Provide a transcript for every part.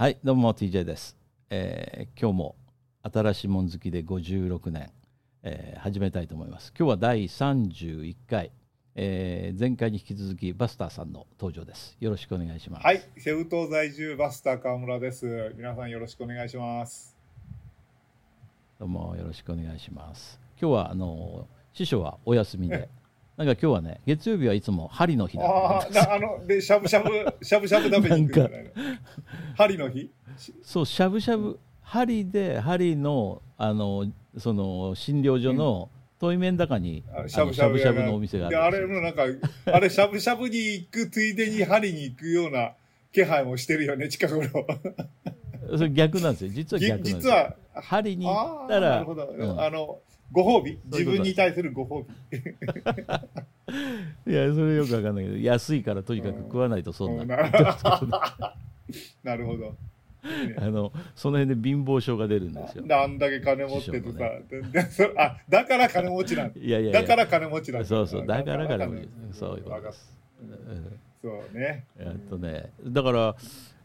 はい、どうも TJ です。えー今日も新しいもん好きで56年、えー始めたいと思います。今日は第31回、えー前回に引き続きバスターさんの登場です。よろしくお願いします。はい、セブ島在住バスター川村です。皆さんよろしくお願いします。どうもよろしくお願いします。今日はあの師匠はお休みで、なんか今日はね月曜日はいつも針の日だああ、なあの、で、しゃぶしゃぶ、しゃぶしゃぶ食べに行くんじゃないの針の日？そうしゃぶしゃぶ針で針のあのその診療所の対面高に、ああのしゃぶしゃぶのお店があで、るあれもなんか、あれ、しゃぶしゃぶに行くついでに針に行くような気配もしてるよね、近頃。それ逆なんですよ。実はぎ逆なんですよ。実は、針に行ああ、ったらなるほど。うん。あの、ご褒美？自分に対するご褒美。いやそれよくわかんないけど安いからとにかく食わないと損うんななる、なるほど。あのその辺で貧乏症が出るんですよあんだけ金持っててさ、師匠のででそあだから金持ちなんだ。いやいやだから金持ちなんだ。そうそうだから金持ちそういうことです、そうね。うんえっとねだから、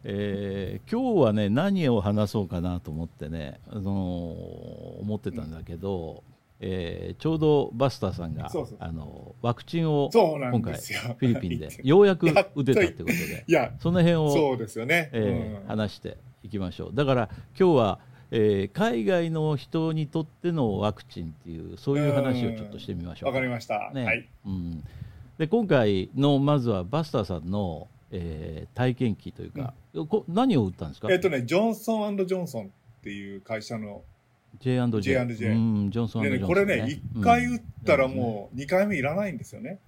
えー今日はね何を話そうかなと思ってね、あのー思ってたんだけど、えーちょうどバスターさんがあのワクチンを今回。フィリピンで ようやく打てたってことでいや、その辺をそうですよね。えーうん。話していきましょう。だから今日は、えー海外の人にとってのワクチンっていうそういう話をちょっとしてみましょうわかりました。ね。はい。うん、で今回のまずはバスターさんの、えー体験記というか、こ何を打ったんですか、えっとね、ジョンソンジョンソンっていう会社の、J&J, J&J うん、ジョンソンでね、ジョンソン、これね、一回打ったらもう二回目いらないんですよね。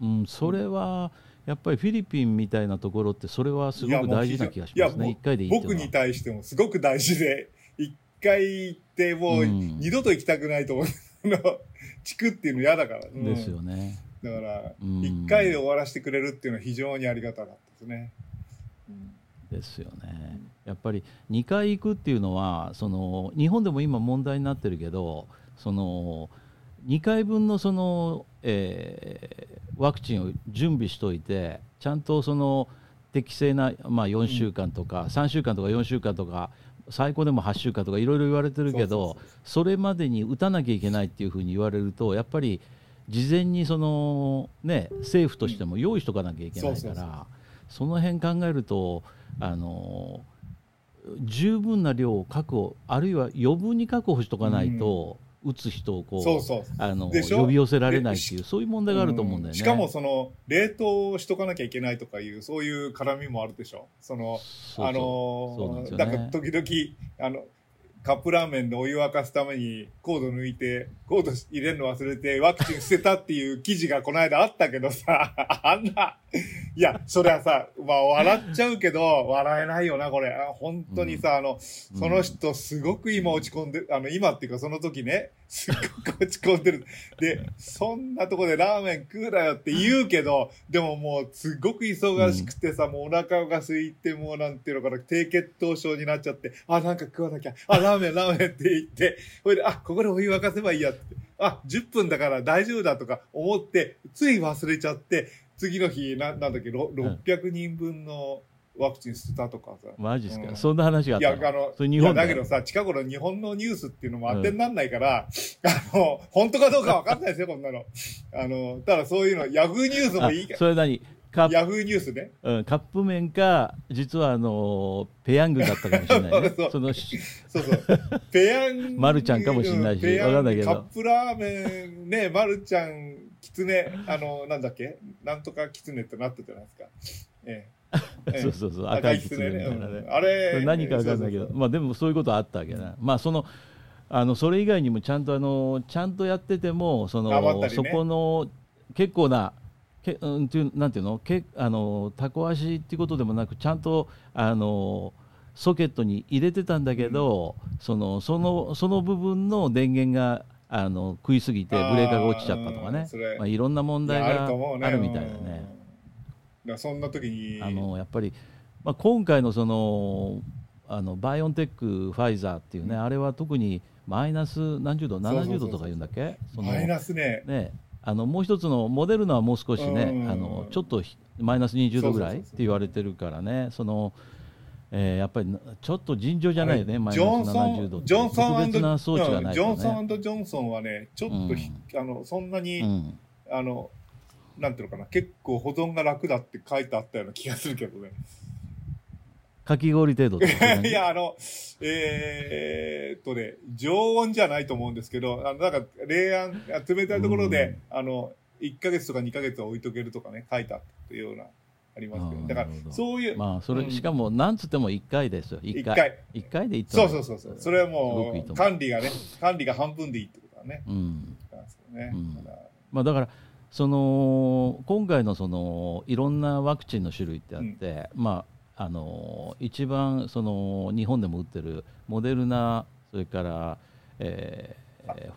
うん、うん、それはやっぱりフィリピンみたいなところってそれはすごく大事な気がしますね。いやもう一回でいい僕に対してもすごく大事で、一回行ってもううん。二度と行きたくないと思う。あの。地区っていうの嫌だから。うん。ですよね、だから、うん。一回で終わらせてくれるっていうのは非常にありがたかったですね。ですよねやっぱり2回行くっていうのはその日本でも今問題になってるけどその2回分のその、えーワクチンを準備しといてちゃんとその適正な、まあ、4週間とか、3週間とか4週間とか最高でも8週間とかいろいろ言われてるけどそれまでに打たなきゃいけないっていうふうに言われるとやっぱり事前にその、ね、政府としても用意しとかなきゃいけないからその辺考えるとあの十分な量を確保あるいは余分に確保しとかないと、打つ人をこうそうそう。あの呼び寄せられないっていうそういう問題があると思うんだよね。しかもその冷凍しとかなきゃいけないとかいうそういう絡みもあるでしょ？そのあのですよねなんか時々あのカップラーメンでお湯沸かすためにコード抜いてコード入れるの忘れてワクチン捨てたっていう記事がこの間あったけどさ あんないやそれはさまあ笑っちゃうけど笑えないよなこれ。あ本当にさ、あのその人すごく今落ち込んであの今っていうかその時ねすっごく落ち込んでる。でそんなとこでラーメン食うなよって言うけどでももうすごく忙しくてさ、もうお腹が空いてもうなんていうのかな低血糖症になっちゃってあなんか食わなきゃあラーメンラーメンって言ってそれであここでお湯沸かせばいいやってあ10分だから大丈夫だとか思ってつい忘れちゃって次の日ななんだっけろ600人分のワクチン捨てたとかさ、マジですか、うん。そんな話があっいや、あの、それ日本だけどさ、近頃日本のニュースっていうのも当てになんないから、あの、本当かどうかわかんないですよ、こんなの。あの、ただそういうの、ヤフーニュースもいいかあそれ何？カップヤフーニュースね。うん、カップ麺か実はあのペヤングだったかもしれないね そうそう。ペヤン。マルちゃんかもしんないしペヤンわかんないけどカップラーメン、ね、マルちゃん、キツネ、あの、なんだっけ？なんとかキツネってなったじゃないですか。ええ。ええそうそうそう赤赤いき。みたいなねうんあれ何かわかんないけどそうそうそうまあでもそういうことあったわけな、まあそのあのそれ以外にもちゃんとあのちゃんとやっててもその、そこの結構なけうんっていうなんていうの？けあのタコ足っていうことでもなくちゃんとあのソケットに入れてたんだけど、そのそのその部分の電源があの食いすぎてブレーカーが落ちちゃったとかね。まあ、いろんな問題があるみたいだうん。ね。だそんな時に。あのやっぱり、まあ、今回のそのあのバイオンテック、ファイザーっていうね、あれは特にマイナス何十度、そうそうそう70度とか言うんだっけ？マイナスね。ね、あのもう一つのモデルナはもう少しね、うん。あのちょっとひマイナス20度ぐらいって言われてるからね、そのえーやっぱりなちょっと尋常じゃないよね、マイナスソ70ン度って。ジョンソン特別な装置がないジョとンね。ソンジョンソンはね、ちょっとひ、あのそんなに、うん。あの、なんていうのかな、結構保存が楽だって書いてあったような気がするけどね。かき氷程度 いや、あの、えーっとね、常温じゃないと思うんですけど、あの、なんか、冷暗、冷たいところで、あの、1ヶ月とか2ヶ月は置いとけるとかね、書いてあったような、ありますけど、だからそういう、まあそれ、うん。しかもなんつっても1回ですよ。1回。一回。1回でいいとそう思そうそうそう、それはもう、くいい管理がね、管理が半分でいいってことだね。うん。なんですよね。うん。まあ、だからその今回のそのいろんなワクチンの種類ってあって、まあ、あの一番その日本でも打ってるモデルナそれから、えー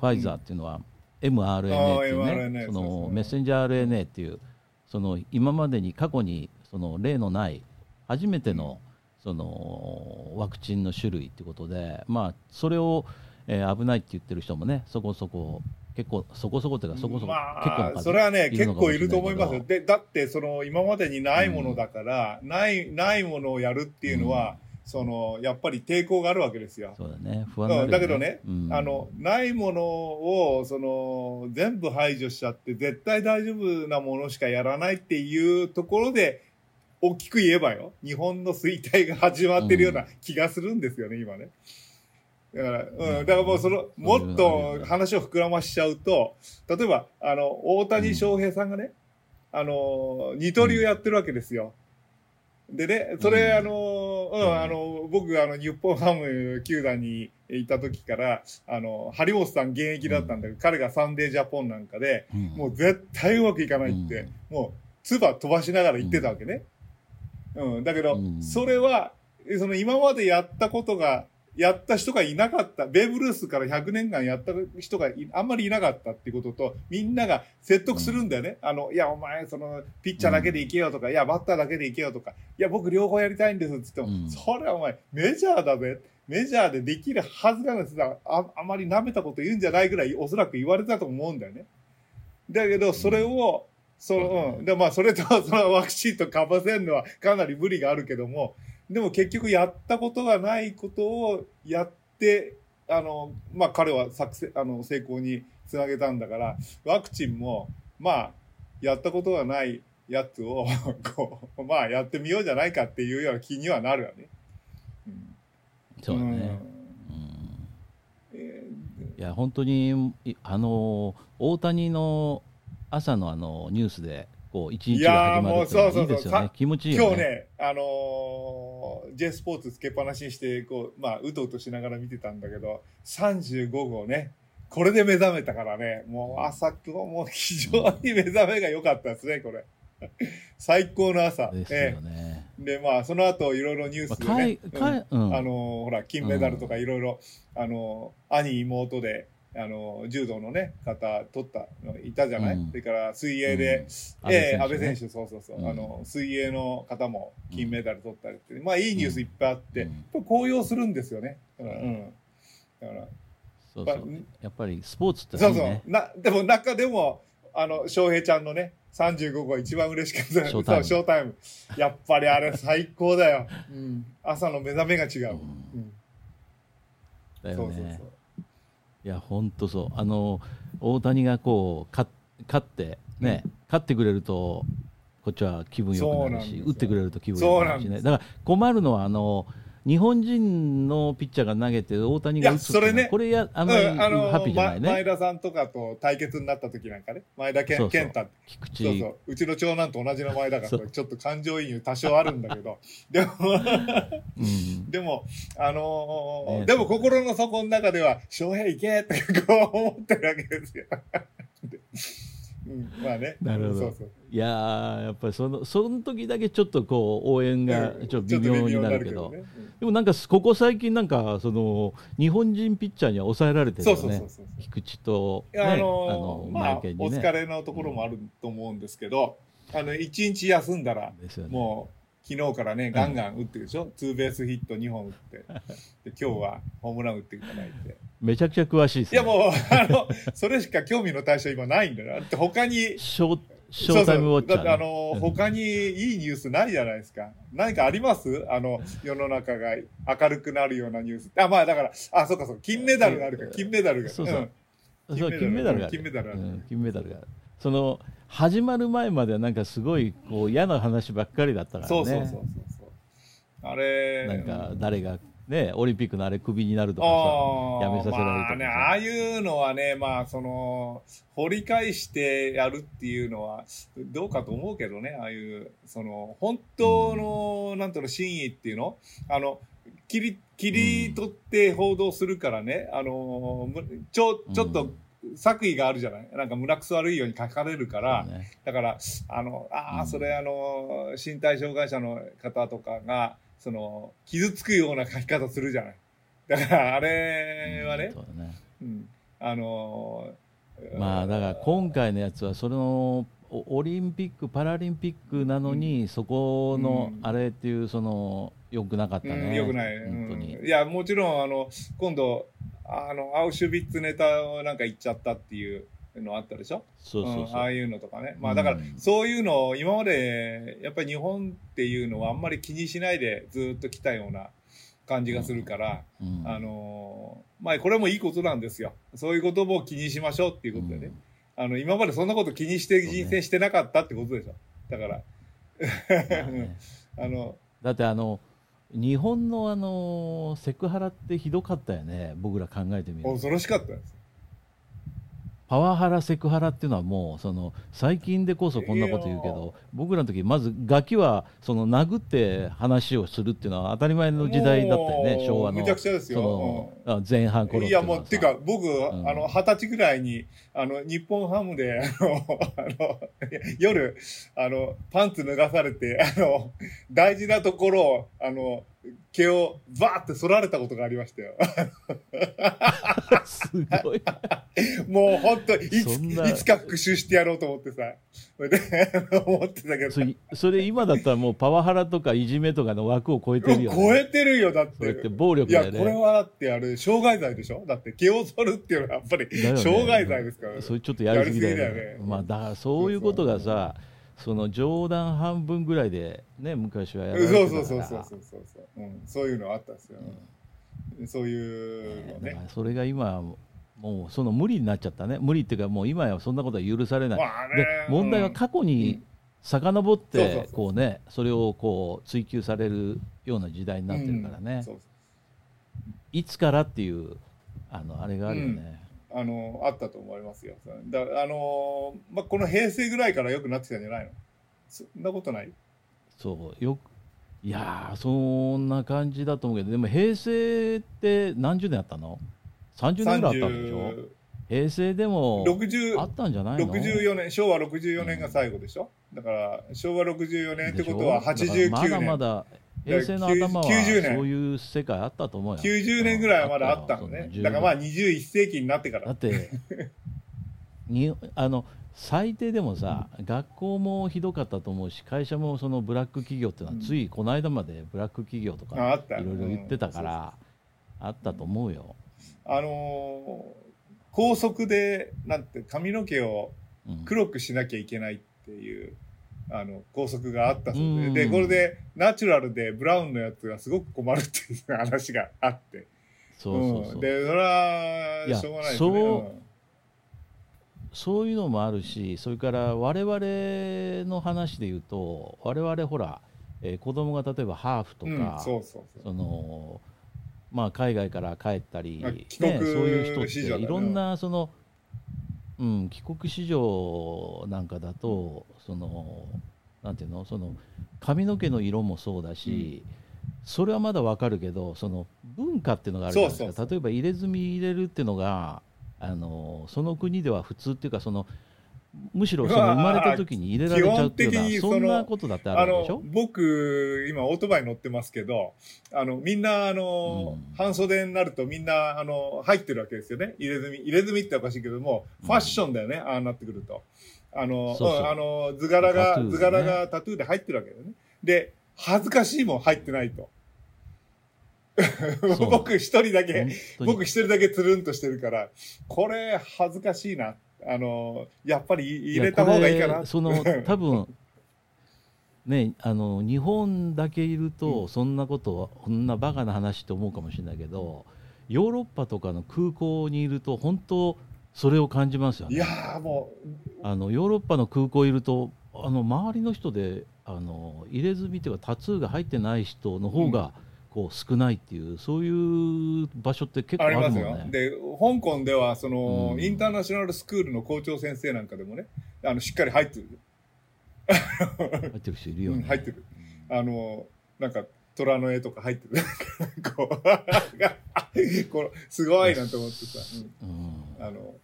ファイザーっていうのは mRNA っていうねそのメッセンジャー RNA っていうその今までに過去にその例のない初めてのそのワクチンの種類ってことで、まあ、それを、えー危ないって言ってる人もねそこそこ結構そこそこっていうかそこそこ、まあ、それはね、結構いると思いますで、だって、その、今までにないものだから、ない、ないものをやるっていうのは、その、やっぱり抵抗があるわけですよ。そうだね。不安になるようんだけどね、うん。あの、ないものを、その、全部排除しちゃって、絶対大丈夫なものしかやらないっていうところで、大きく言えばよ、日本の衰退が始まってるような気がするんですよね、今ね。だから、うん、だからもうその、もっと話を膨らましちゃうと、例えば、あの、大谷翔平さんがね、あの、二刀流やってるわけですよ。でね、それ、うん。あの、うん、あの、僕、あの、日本ハム球団にいた時から、あの、張本さん現役だったんだけど、彼がサンデージャポンなんかで、うん。もう絶対うまくいかないって、もう、唾飛ばしながら言ってたわけね。うん、だけど、うん。それは、その今までやったことが、やった人がいなかった。ベーブ・ルースから100年間やった人がいあんまりいなかったっていうことと、みんなが説得するんだよね。あの、いや、お前、その、ピッチャーだけでいけよとか、いや、バッターだけでいけよとか、いや、僕両方やりたいんですって言っても、うんそれはお前、メジャーだぜ。メジャーでできるはずなんですが、ああまり舐めたこと言うんじゃないぐらい、おそらく言われたと思うんだよね。だけど、それを、その、うん。で、まあ、それと、そのワクチンとかばせるのはかなり無理があるけども、でも結局やったことがないことをやって、あの、まあ、彼は作戦、あの、成功につなげたんだから、ワクチンも、まあ、やったことがないやつを、こう、まあ、やってみようじゃないかっていうような気にはなるわね。うんそうだね、うんいや本当にいあの大谷の朝のあのニュースでこう一日が始まるっていいいですよね。いやーもうそうそうそう。さ気持ちいいよね。今日ね、あのー J スポーツつけっぱなしにして、こう、まあ、うとうとしながら見てたんだけど、35号ね、これで目覚めたからね、もう朝、もう非常に目覚めが良かったですね、これ。最高の朝。ですよね、えで、まあ、その後、いろいろニューまあスでね、かいかいうん。あのーほら、金メダルとかいろいろ、あのー兄、妹で、あのー柔道のね、方、取ったのいたじゃない、うんそれから、水泳で、うんええ安倍選手ねそうそうそう、うんあの、水泳の方も金メダル取ったりって、まあいいニュースいっぱいあって、うん高揚するんですよね。だから、うん。だから、そうそうまあやっぱりスポーツってそうそう、な、でも中でも、あの、翔平ちゃんのね、35号が一番嬉しかった。ショータイムそうショータイム。やっぱりあれ最高だよ。うん。朝の目覚めが違う。うんうん。だよそうそうねそう。いや本当そう。あの大谷がこう勝勝ってね、勝ってくれるとこっちは気分良くなるし打ってくれると気分良くなるしね。だから困るのはあの日本人のピッチャーが投げて大谷が打つそれね。これやあんまりうんあのハッピーじゃないま前ね、田さんとかと対決になった時なんかね、前田健そうそう。健太。菊池。そうそう。うちの長男と同じ名前だから、ちょっと感情移入多少あるんだけど。でも、うん、でも、あのーねでも心の底の中では、翔平行けってこう思ってるわけですよ。まあね。なるほど。いやーやっぱりそのその時だけちょっとこう応援がうんちょっと微妙になるけど,、ね。でもなんかここ最近なんかその日本人ピッチャーには抑えられてるよね。そうそうそう。菊池と、ね、あのーまあ、ね。疲れのところもあると思うんですけど、あの、一日休んだら、ですよね。もう、昨日からね、ガンガン打ってるでしょ、ツーベースヒット2本打って。で、今日はホームラン打っていただいて。めちゃくちゃ詳しいですねいやもう、あの、それしか興味の対象今ないんだよ。だって他に、ショーショータイムウォッチャー、ね、だってあの、他にいいニュースないじゃないですか。何かあります？あの、世の中が明るくなるようなニュース。あ、まあだから、あ、そうかそう、金メダルがあるか、金メダルが。そうそう。金メダルがある。金メダルある。うん、金メダルがある。その、始まる前まではなんかすごい、こう、嫌な話ばっかりだったからね。そうそうそうそう。あれ。なんか、誰がね、オリンピックのあれ、クビになるとかさ、やめさせられるとか、まあね、ああいうのはね、まあ、その、掘り返してやるっていうのは、どうかと思うけどね、ああいう、その、本当の、うん、なんていうの、真意っていうの？あの、切り、切り取って報道するからね、うん、あの、ちょ、ちょっと、作為があるじゃない？なんか胸くそ悪いように書かれるから、ね、だから、あの、ああ、それあの、身体障害者の方とかが、その、傷つくような書き方するじゃない？だから、あれはね、うん、ねうん、あのー、まあ、だから今回のやつは、その、オリンピック・パラリンピックなのに、うん、そこのあれっていう、その、よくなかったね。うん、よくない。本当に。いや、もちろん、あの、今度、あの、アウシュビッツネタをなんか言っちゃったっていうのあったでしょ？そうそうああいうのとかね。まあだから、そういうのを今まで、やっぱり日本っていうのはあんまり気にしないでずっと来たような感じがするから、うんうん、あの、まあこれもいいことなんですよ。そういうことも気にしましょうっていうことでね。うん、あの、今までそんなこと気にして人生してなかったってことでしょ。だから。あの、だってあの、日本のあのセクハラってひどかったよね。僕ら考えてみる恐ろしかったです。パワハラセクハラっていうのはもうその最近でこそこんなこと言うけど僕らの時まずガキはその殴って話をするっていうのは当たり前の時代だったよね昭和の。めちゃくちゃですよ、前半頃いやもうっていうか僕、二十歳ぐらいにあの日本ハムであの夜あのパンツ脱がされてあの大事なところをあの毛をバーって剃られたことがありましたよ。すごい。もう本当いつ、いつか復習してやろうと思ってさ。思ってたけどそ。それ今だったらもうパワハラとかいじめとかの枠を超えてるよ、ね。超えてるよ、だって。って暴力だよね。いや、これはだってあれ、傷害罪でしょ？だって毛を剃るっていうのはやっぱり、傷害罪ですからね。それちょっとやりすぎだよね。よねまあだからそういうことがさ、そうそうその冗談半分ぐらいでね昔はやられてたから。そうそうそうそうそう。そう、うん、そういうのあったんですよ、うん、そういうのね、それが今もうその無理になっちゃったね。無理っていうかもう今やそんなことは許されない、まあで問題は過去に遡ってこうねそれをこう追求されるような時代になってるからね、いつからっていうあのあれがあるよね、あの、あったと思いますよ。だあの、まあ、この平成ぐらいから良くなってきたんじゃないの？そんなことない？そう、よく、いやそんな感じだと思うけど、でも平成って何十年あったの ?30 年ぐらいあったんでしょ？平成でもあったんじゃないの ?64 年、昭和64年が最後でしょ、うん、だから、昭和64年ってことは89年。まだまだ平成の頭はそういう世界あったと思うよ。90年ぐらいはまだあったのね。だからまあ21世紀になってから。だってにあの最低でもさ、学校もひどかったと思うし会社もそのブラック企業っていうのは、ついこの間までブラック企業とかいろいろ言ってたから、あったと思うよ。あのー、高速でなんて髪の毛を黒くしなきゃいけないっていう、あの、高速があったそうで、で、これで、ナチュラルでブラウンのやつがすごく困るっていう話があって。そうそうそう。うん、で、それは、しょうがないですね。そう、そういうのもあるし、それから我々の話で言うと、我々ほら、えー、子供が例えばハーフとか、そうそうそう。その、まあ、海外から帰ったり、ね、そういう人っていろんなそのうん、帰国子女なんかだとそのなんていうの？その髪の毛の色もそうだし、うん、それはまだわかるけどその文化っていうのがあるじゃないですか。例えば入れ墨入れるっていうのがあのその国では普通っていうかそのむしろその生まれた時に入れられちゃうっていうのはそんなことだってあるでしょ？僕今オートバイ乗ってますけどあのみんなあの、うん、半袖になるとみんなあの入ってるわけですよね。入れ墨入れ墨っておかしいけどもファッションだよね、うん、ああなってくるとあのそうそう。あの図柄が、ね、図柄がタトゥーで入ってるわけだよね。で恥ずかしいもん入ってないと。僕一人だけ僕一人だけつるんとしてるからこれ恥ずかしいな。あの、やっぱり入れた方がいいかな。その多分ねあの日本だけいると、うん。そんなことこんなバカな話って思うかもしれないけどヨーロッパとかの空港にいると本当それを感じますよねいやーもあのヨーロッパの空港いるとあの周りの人であの入れ墨というかタトゥーが入ってない人の方が、こう少ないっていうそういう場所って結う、構あありますよ。るもんね。で、香港では、その、うんインターナショナルスクールの校長先生なんかでもね、あの、しっかり入ってる。入ってる人いるよね。うん入ってるあの、なんか、虎の絵とか入ってる。こう、このすごいなと思ってさ、うんうん、あの、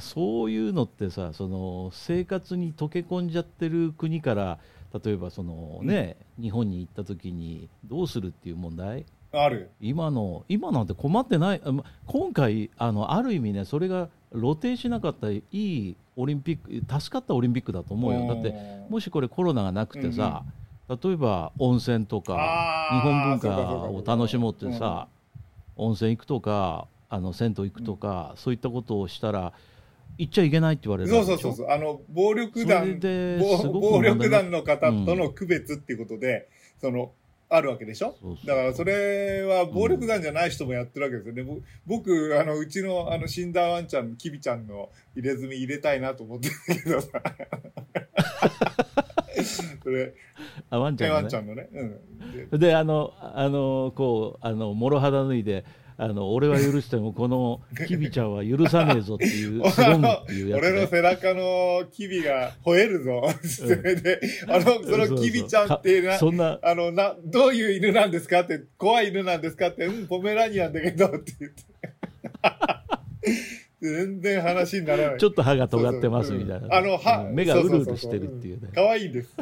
そういうのってさその生活に溶け込んじゃってる国から例えばそのね、日本に行った時にどうするっていう問題？ある。よ。今の今なんて困ってない今回あのある意味ねそれが露呈しなかったいいオリンピック助かったオリンピックだと思うよ。だってもしこれコロナがなくてさ、例えば温泉とか日本文化を楽しもうってさ、温泉行くとかあの銭湯行くとか、そういったことをしたら行っちゃいけないって言われるそうそうそうそう。あの、暴力団、暴力団の方との区別っていうことで、その、あるわけでしょ？だからそれは暴力団じゃない人もやってるわけですよね。ぼ僕、あの、うちのあの死んだワンちゃん、キビちゃんの入れ墨入れたいなと思ってるけどさ。それ、あワンちゃんがねワンちゃんのね。うん。でであのあのこうあの諸肌脱いであの俺は許してもこの キビちゃんは許さねえぞっていう スロングっていうやつ、ね、俺の背中のキビが吠えるぞ。あの、そのキビちゃんっていうのは、そんなあの、な、どういう犬なんですかって、怖い犬なんですかって、うん、ポメラニアンだけどって言って。全然話にならない。ちょっと歯が尖ってますみたいな、そうそううんあの歯うん目がうるうるしてるっていうね可愛いんです。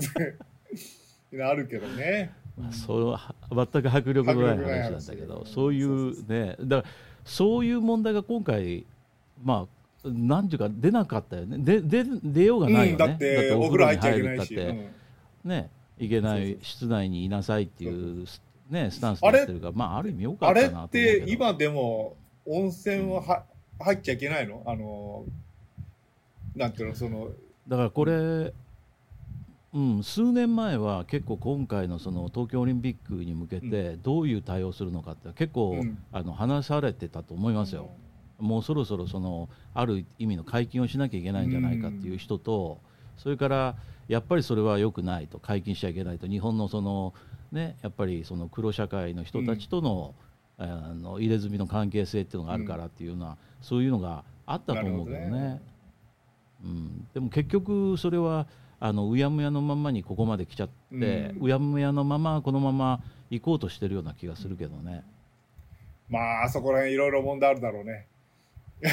あるけどね。まあそう全く迫力のない話なんだけどそういうねだからそういう問題が今回まあなんていうか出なかったよね。でで出ようがないよね、うん、だって、お風呂入っちゃいけないし。だって。うん。ねいけない室内にいなさいっていうねスタンスあれになってるからまあある意味良かあれったなと思うけど。って、今でも、温泉はは入っちゃいけないの？あの、なんていうの、その、だからこれ、うん、数年前は結構今回のその東京オリンピックに向けてどういう対応するのかって結構、うん。あの話されてたと思いますよ。もうそろそろそのある意味の解禁をしなきゃいけないんじゃないかっていう人と、それからやっぱりそれは良くないと解禁しちゃいけないと日本のそのねやっぱりその黒社会の人たちとの,、あの入れ墨の関係性っていうのがあるからっていうのは、そういうのがあったと思うけどね。どね。うん、でも結局それはあのうやむやのままにここまで来ちゃって、うんうやむやのままこのまま行こうとしてるような気がするけどね。まあ、そこら辺いろいろ問題あるだろうね。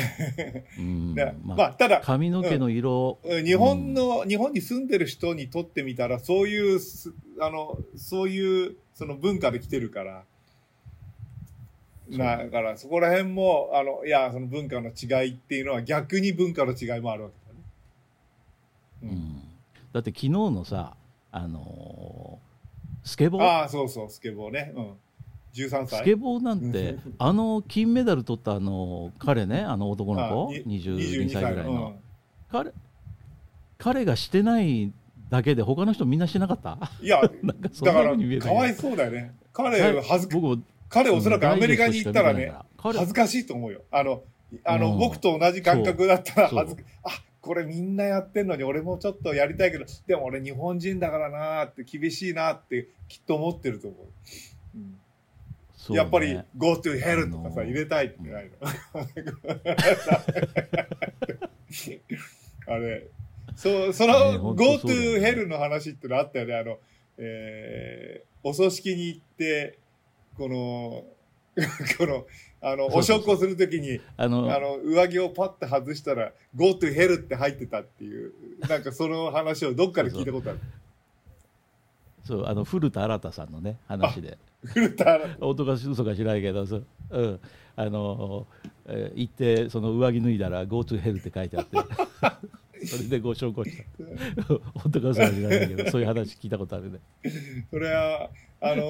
まあまあ、ただ、髪の毛の色、うん日本の、日本に住んでる人にとってみたら、そういうす、あの、そういう、その文化で来てるから、だから、そこら辺も、あの、いや、その文化の違いっていうのは逆に文化の違いもあるわけだね。ううんんだって昨日のさ、あのースケボー？ああ、そうそう、スケボーね。うん。13歳。スケボーなんてあの金メダル取ったあの彼ねあの男の子？あに22歳。ぐらいの、うん。彼彼がしてないだけで他の人みんなしてなかった？いや、なんかそんな風に見えた。かわいそうだよね。彼、はずか、僕も彼おそらくアメリカに行ったらね、彼恥ずかしいと思うよ。あの、あの、うん。僕と同じ感覚だったら恥ずか、あ、これみんなやってんのに俺もちょっとやりたいけど、でも俺日本人だからなーって厳しいなってきっと思ってると思う。うんねやっぱり Go to hell とかさ、あのー入れたいってないの。あれ、そう、そねの本 Go to hell の話ってのあったよね。あの、えー、お葬式に行って、この、この、あの、お焼香するときに、あのあの、上着をパッて外したら、Go to hell って入ってたっていう、なんかその話をどっかで聞いたことある。そうあの古田新太さんのね話で。古田、本当か嘘か知らないけどそう、うん、あの、えー行ってその上着脱いだら「Go to hell」って書いてあって。それでご紹介した。本当か嘘か知らないけどそういう話聞いたことあるね。それは、あの、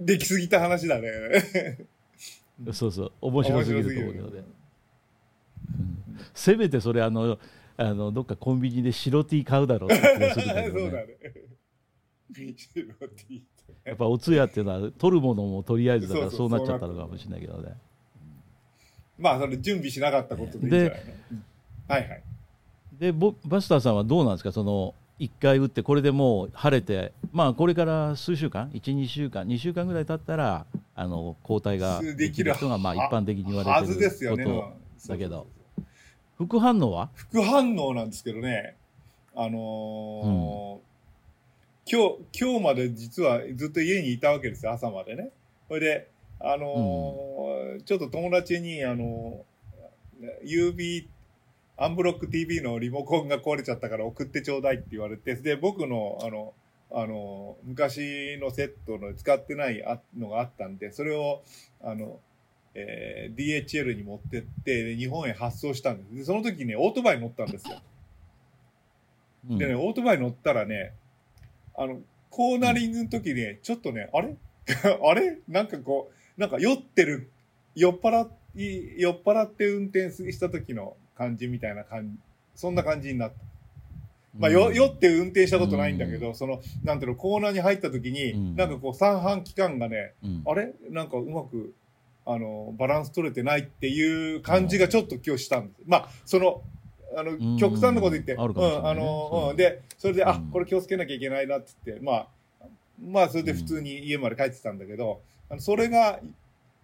できすぎた話だね。そうそう。面白すぎると思うけどね、うん。せめてそれあのあのどっかコンビニで白 T 買うだろうって気がするけど、そうだね、やっぱお通夜っていうのは取るものもとりあえずだからそそうなっちゃったのかもしれないけどね。まあ、それ準備しなかったことでいいんじゃないの、うん。はいはい。でボバスターさんはどうなんですか？その1回打ってこれでもう晴れてまあこれから数週間12週間2週間ぐらい経ったらあの抗体ができる人がまあ一般的に言わはれてずですよね。るこまあとだけど。副反応は？副反応なんですけどね、あのー今日、今日まで実はずっと家にいたわけですよ、朝までね。それで、あのーちょっと友達に、あのー UB、アンブロック TV のリモコンが壊れちゃったから送ってちょうだいって言われて、で、僕の、あの、あの、昔のセットの使ってないあのがあったんで、それを、あの、えー DHL に持ってって、で日本へ発送したんです。で、その時ね、オートバイ乗ったんですよ。うん。でね、オートバイ乗ったらね、あの、コーナリングの時ね、ちょっとね、あれ？あれ？なんかこう、なんか酔ってる、酔っ払い、酔っ払って運転した時の感じみたいな感じ、そんな感じになった。まあ、よ、酔って運転したことないんだけど、その、なんていうの、コーナーに入った時に、うん。なんかこう、三半期間がね、うん。あれ？なんかうまく、あの、バランス取れてないっていう感じがちょっと今日したんです。まあ、その、あの、ん。極端なこと言って、あるかもしれないね。うん、あの、そううん、で、それで、あうん、これ気をつけなきゃいけないなって言って、まあ、まあ、それで普通に家まで帰ってたんだけど、あのそれが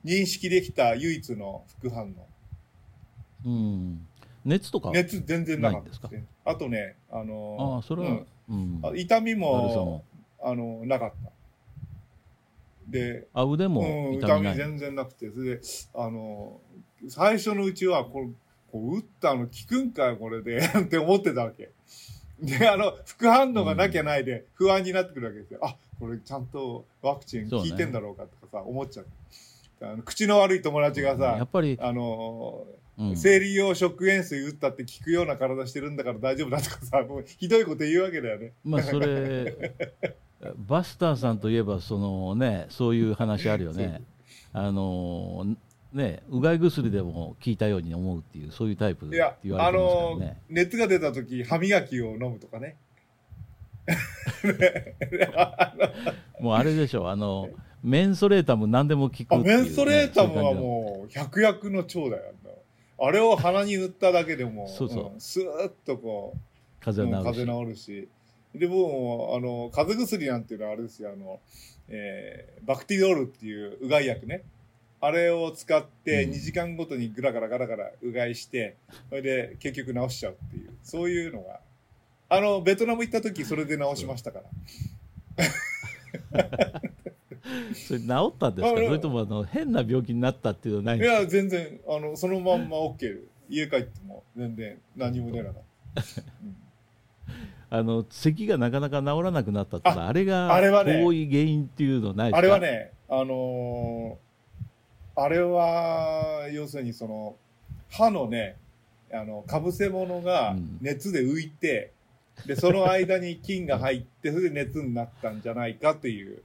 認識できた唯一の副反応。うん熱とか熱全然なかったないんですね。あとね、あの、ああそれは、うんうんあ痛みもも、あの、なかった。で、あ腕もうん、痛みない、痛み全然なくて、それで、あの、最初のうちは、これ、こう打ったの効くんかよ、これで、って思ってたわけ。で、あの、副反応がなきゃないで不安になってくるわけですよ。あ、これちゃんとワクチン効いてんだろうかとかさ、思っちゃう。あの口の悪い友達がやさっ、ぱり、あの、うん生理用食塩水打ったって効くような体してるんだから大丈夫だとかさ、もうひどいこと言うわけだよね。まあそれ バスターさんといえばそのねそういう話あるよねあのねうがい薬でも効いたように思うっていうそういうタイプっていや、あ言われてますからのね、熱が出た時、歯磨きを飲むとかね。もうあれでしょあのメンソレータム何でも効くっていう、ね、あメンソレータムはもう百薬の長だよ。あれを鼻に塗っただけでも、そうそうんスーッとこう、風邪は治るし、うん風邪治るし。で、もう、あの、風邪薬なんていうのはあれですよ、あの、えーバクティロールっていううがい薬ね。あれを使ってうん2時間ごとにぐらガラガラガラうがいして、それで結局治しちゃうっていう、そういうのが。あの、ベトナム行った時それで治しましたから。それ治ったんですか？そあれともあの変な病気になったっていうのはないんですか？いや、全然、あの、そのまんま OK。家帰っても全然何も出なかった。う んあの咳がなかなか治らなくなったってあれがあれはね。遠い原因っていうのないですか？あれはね、あのーあれは、要するにその、歯のね、あの、かぶせ物がうん。熱で浮いて、で、その間に菌が入って、それで熱になったんじゃないかという、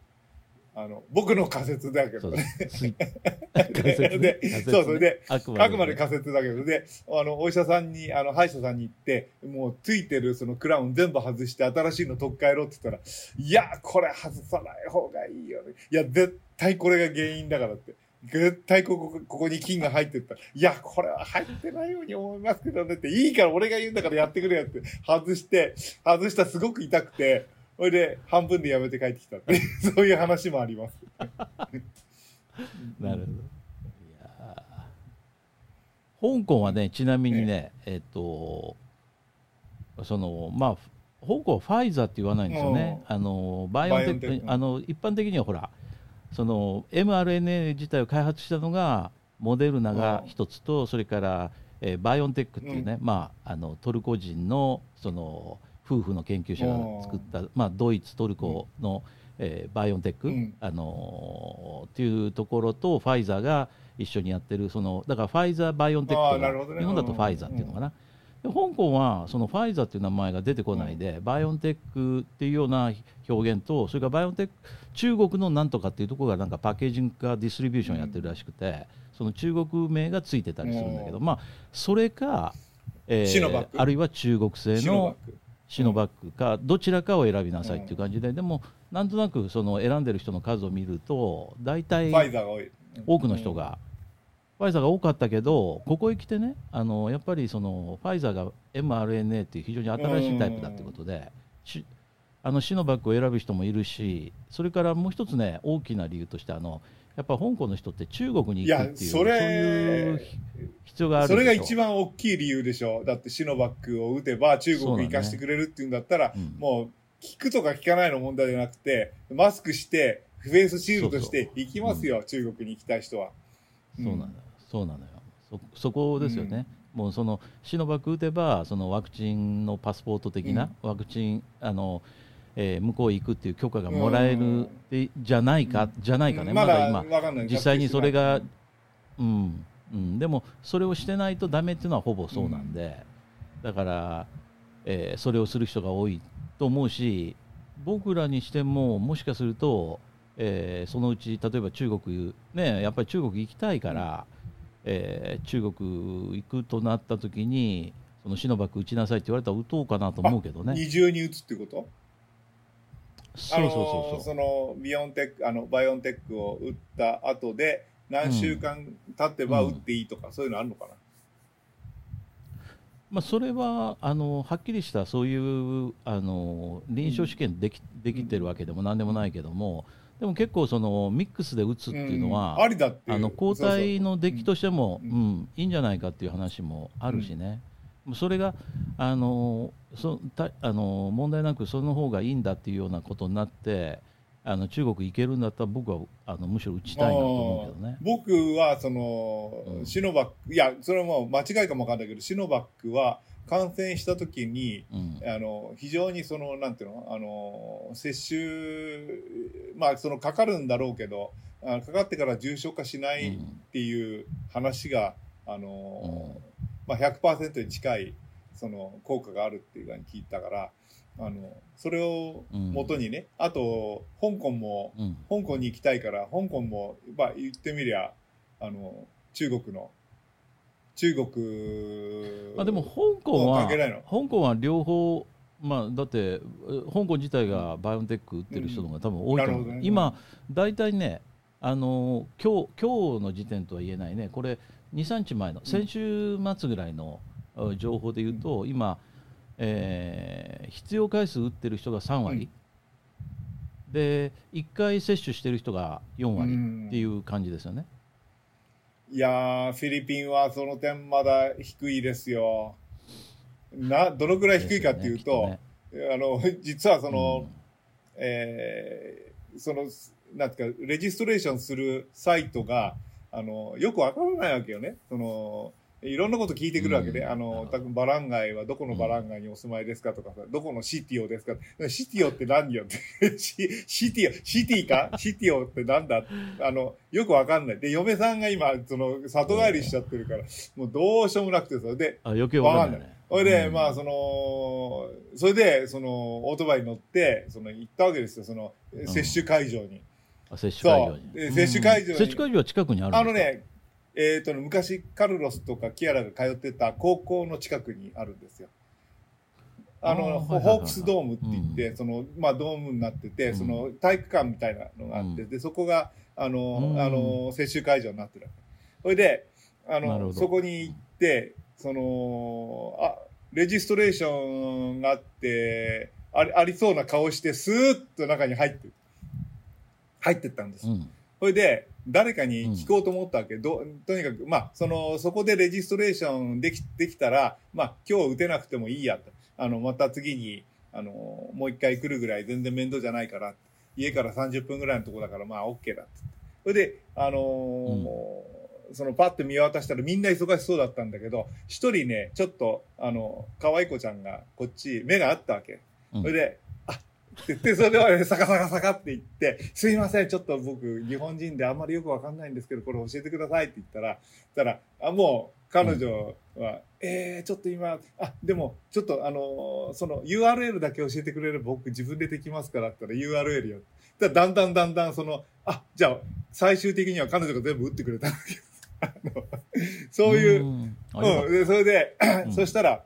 あの、僕の仮説だけどね。で そうそれであくまで仮説だけど、で、あの、お医者さんに、あの、歯医者さんに行って、もうついてるそのクラウン全部外して新しいの取っ替えろって言ったら、いや、これ外さない方がいいよね。いや、絶対これが原因だからって。絶対ここ、ここに菌が入ってったら、いや、これは入ってないように思いますけどねって、いいから俺が言うんだからやってくれよって、外して、外したらすごく痛くて、それで半分でやめて帰ってきたって、そういう話もあります。なるほど。いやー。香港はね、ちなみにね、えっと、その、まあ、香港はファイザーって言わないんですよね。あの、バイオンテック、バイオンテックあの、一般的にはほら、その、mRNA 自体を開発したのが、モデルナが一つと、それから、えーバイオンテックっていうね、まあ、あの、トルコ人の、その、夫婦の研究者が作った、まあ、ドイツ、トルコの、えーバイオンテック、うん。あのーっていうところとファイザーが一緒にやってるそのだからファイザーバイオンテックとね。日本だとファイザーっていうのかな、で香港はそのファイザーっていう名前が出てこないで、バイオンテックっていうような表現とそれからバイオンテック中国のなんとかっていうところがなんかパッケージングかディストリビューションやってるらしくて、その中国名がついてたりするんだけど、うん。まあそれかえーあるいは中国製のク。シノバックかどちらかを選びなさいっていう感じで、でもなんとなくその選んでる人の数を見ると大体多くの人が、ファイザーが多かったけどここへ来てねあのやっぱりそのファイザーが mRNA っていう非常に新しいタイプだってことで、しあのシノバックを選ぶ人もいるしそれからもう一つね大きな理由としてあのやっぱ香港の人って中国に行くっていうそれいう必要があるそれが一番大きい理由でしょ。だってシノバックを打てば中国行かしてくれるっていうんだったら、うん。もう聞くとか聞かないの問題じゃなくて、マスクして、フェイスシールドして行きますよ、中国に行きたい人は。そうなんだよ、そうなのよ。そそこですよね、もうそのシノバック打てばそのワクチンのパスポート的な、ワクチンあの、えー向こう行くっていう許可がもらえるで、じゃないか、じゃないかね、まだ今。実際にそれがうんうん、でもそれをしてないとダメっていうのはほぼそうなんで、だから、えーそれをする人が多いと思うし僕らにしてももしかすると、えーそのうち例えば中国ねやっぱり中国行きたいから、えー中国行くとなった時にそのシノバック打ちなさいって言われたら打とうかなと思うけどね。二重に打つってこと？あのそそうのビオンテックあのバイオンテックを打った後で何週間経てば打っていいとか、そういうのあるのかな？まあ、それはあのはっきりしたそういうあの臨床試験でき,、できてるわけでもなんでもないけどもでも結構そのミックスで打つっていうのは、ん。ありだっていうあの抗体の出来としても、ううん。ん。いいんじゃないかっていう話もあるしね、それがあのそたあの問題なくその方がいいんだっていうようなことになってあの中国行けるんだったら僕はあのむしろ打ちたいなと思うけどね。僕はその、うん。シノバックいやそれはもう間違いかもわかんないけどシノバックは感染した時にうん。あの非常にそのなんていうのあの接種まあそのかかるんだろうけどあかかってから重症化しないっていう話が、あのまあ、100%に近いその効果があるっていうふうに聞いたからあのそれを元にね、あと香港もうん。香港に行きたいから香港も、まあ、言ってみりゃあの中国の中国まあ、でも香港もうは香港は両方、まあ、だってえ香港自体がバイオンテック打ってる人の方が多分多いと思う、なるほどね。今、大体ねあの今日今日の時点とは言えないね。これ23日前の先週末ぐらいのあ情報で言うと、今、えー必要回数打ってる人が3割、で1回接種してる人が4割っていう感じですよね。いやーフィリピンはその点まだ低いですよ。などのくらい低いかっていうと、ですよね。あの 実はその、うん。えーそのなんていうかレジストレーションするサイトがあのよくわからないわけよね。そのいろんなこと聞いてくるわけで、うん。あの多分バラン街はどこのバラン街にお住まいですかとかさ、どこのシティオですかシティオって何よって。シシティオシティか？シティオってなんだ？あのよくわかんない。で嫁さんが今その里帰りしちゃってるからもうどうしようもなくてさ。であ余計わかんないね。それで、うん。まあ、その、それで、その、オートバイに乗って、その、行ったわけですよ、その、接種会場に。あ接種会場に。そう。で接種会場に。接種会場は近くにあるあのね、えっ、とね、昔、カルロスとかキアラが通ってた高校の近くにあるんですよ。あの、ホークスドームって言って、その、まあ、ドームになってて、うん。その、体育館みたいなのがあって、うん。で、そこが、あの、うん。あの、接種会場になってる。それで、あの、そこに行って、その、あ、レジストレーションがあって、ありありそうな顔して、スーッと中に入って、入ってったんです。うんそれで、誰かに聞こうと思ったわけ。どとにかく、まあ、その、そこでレジストレーションでき、できたら、まあ、今日打てなくてもいいやと。あの、また次に、あの、もう一回来るぐらい全然面倒じゃないから、家から30分ぐらいのとこだから、まあ、OK だって。それで、あのーそのパッと見渡したらみんな忙しそうだったんだけど、一人ね、ちょっと、あの、可愛い子ちゃんがこっち目があったわけ。うんそれで、あって言って、それで俺、サカサカサカって言って、すいません、ちょっと僕、日本人であんまりよくわかんないんですけど、これ教えてくださいって言ったら、たら、あ、もう、彼女は、えー、ちょっと今、あ、でも、ちょっとあのーその URL だけ教えてくれれば僕自分でできますからって言ったら URL よ。だだんだんだんだんその、あ、じゃあ、最終的には彼女が全部打ってくれたんだけど、そういう、ん。あうん、でそれで、うん。そしたら、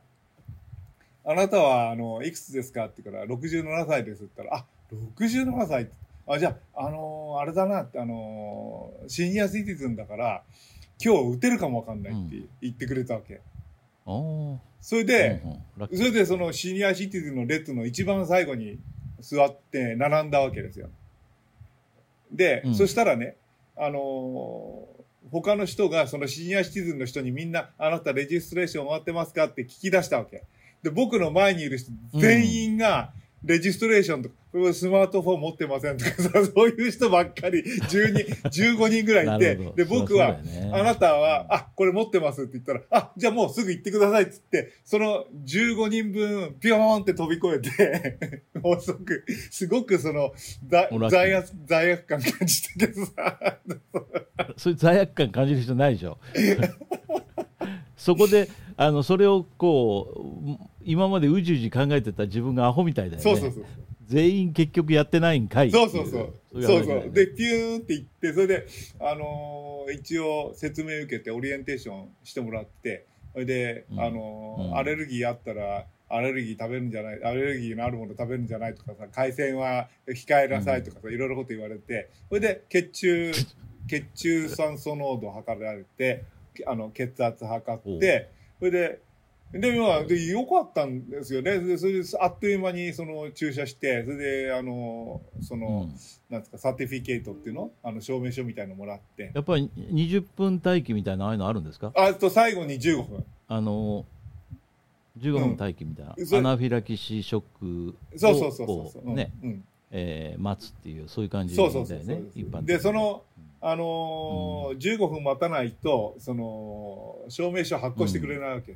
あなたは、あの、いくつですか？って言うから、67歳ですって言ったら、あ、67歳って。あ、じゃあ、あのーあれだなあのーシニアシティズンだから、今日打てるかもわかんないって言ってくれたわけ。おー。それで、うんうん。それでそのシニアシティズンの列の一番最後に座って並んだわけですよ。で、うん。そしたらね、あのー他の人がそのシニアシティズンの人にみんな、あなたレジストレーション終わってますか？って聞き出したわけ。で、僕の前にいる人全員がレジストレーションとか、スマートフォン持ってませんとか さ、そういう人ばっかり12、15人ぐらいいてで、僕は、ね。あなたは、あ、これ持ってますって言ったら、あ、じゃあもうすぐ行ってくださいって言って、その15人分、ピョーンって飛び越えて、もうすごく、すごくその、罪悪、罪悪感感じたけどさ、そういう罪悪感感じる人ないでしょ。そこであのそれをこう今までうじうじ考えてた自分がアホみたいだよね。そうそうそう。全員結局やってないんかいそうそうそう。いそうそう。で、ピューンって言って、それで、あのー一応説明受けてオリエンテーションしてもらって、それで、うん。あのーうん。アレルギーあったら、アレルギー食べるんじゃない、アレルギーのあるもの食べるんじゃないとかさ、海鮮は控えなさいとかさ、いろいろこと言われて、それで血中、血中酸素濃度測られて、あの、血圧測って、それで、で、まあ、で、よかったんですよね。でそれで、あっという間に、その、注射して、それで、あの、その、うん。なんですか、サーティフィケートっていうの？あの、証明書みたいのもらって。やっぱり20分待機みたいなああいうのあるんですか？あと、最後に15分。あの15分待機みたいな、うん。アナフィラキシーショックそうそうそうそうそう。をね、うん。うん。えー待つっていうそういう感じだよそうそうそう。ね一般で、その、あのー15分待たないと、その、証明書発行してくれないわけ。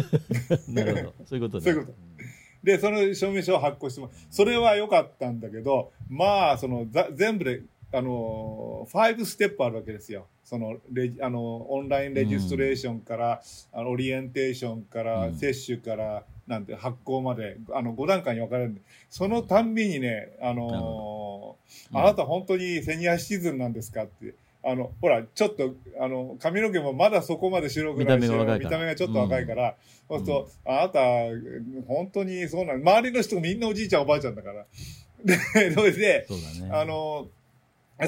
なるほど。そういうことね。そういうこと。で、その証明書を発行しても、それは良かったんだけど、まあ、その、ざ全部で、あのー、5ステップあるわけですよ。その、レジあの、オンラインレジストレーションから、あのオリエンテーションから、うん。接種から、なんて、発行まで、あの、5段階に分かれるんで、そのたんびにね、あのあなた本当にセニアシティズンなんですかって、あの、ほら、ちょっと、あの、髪の毛もまだそこまで白くないし、見た見た目がちょっと若いから、そうすると、あなた、本当にそうなん周りの人みんなおじいちゃんおばあちゃんだから。で、それで、ね。あの、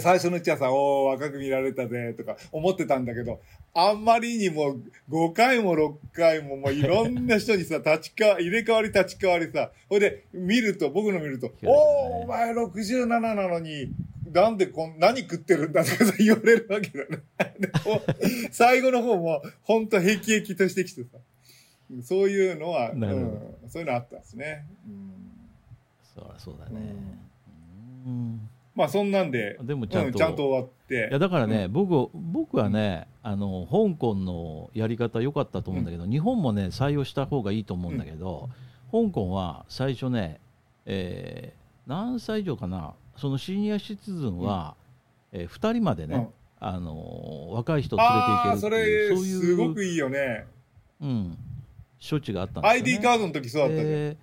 最初のうちはさ、おー、若く見られたぜ、とか思ってたんだけど、あんまりにも5回も6回ももういろんな人にさ、立ちか、入れ替わり立ち替わりさ、ほいで、見ると、僕の見ると、おー、お前67なのに、なんでこん、何食ってるんだとかさ言われるわけだね。最後の方も、ほんと平気平気としてきてさ、そういうのは、うん、そういうのあったんですね。うん。そうそうだね、うん。まあそんなんで、でもちゃんとうんちゃんと終わって。いやだからね、う僕僕はねあの香港のやり方良かったと思うんだけど、日本もね採用した方がいいと思うんだけど、香港は最初ね、えー何歳以上かな？そのシニアシティズンは、え2人までね、うんあの若い人を連れてああ、そ行けるっていうれ、そういうすごくいいよね。うん、処置があったんですよ、ね。ID カードの時そうだったね。で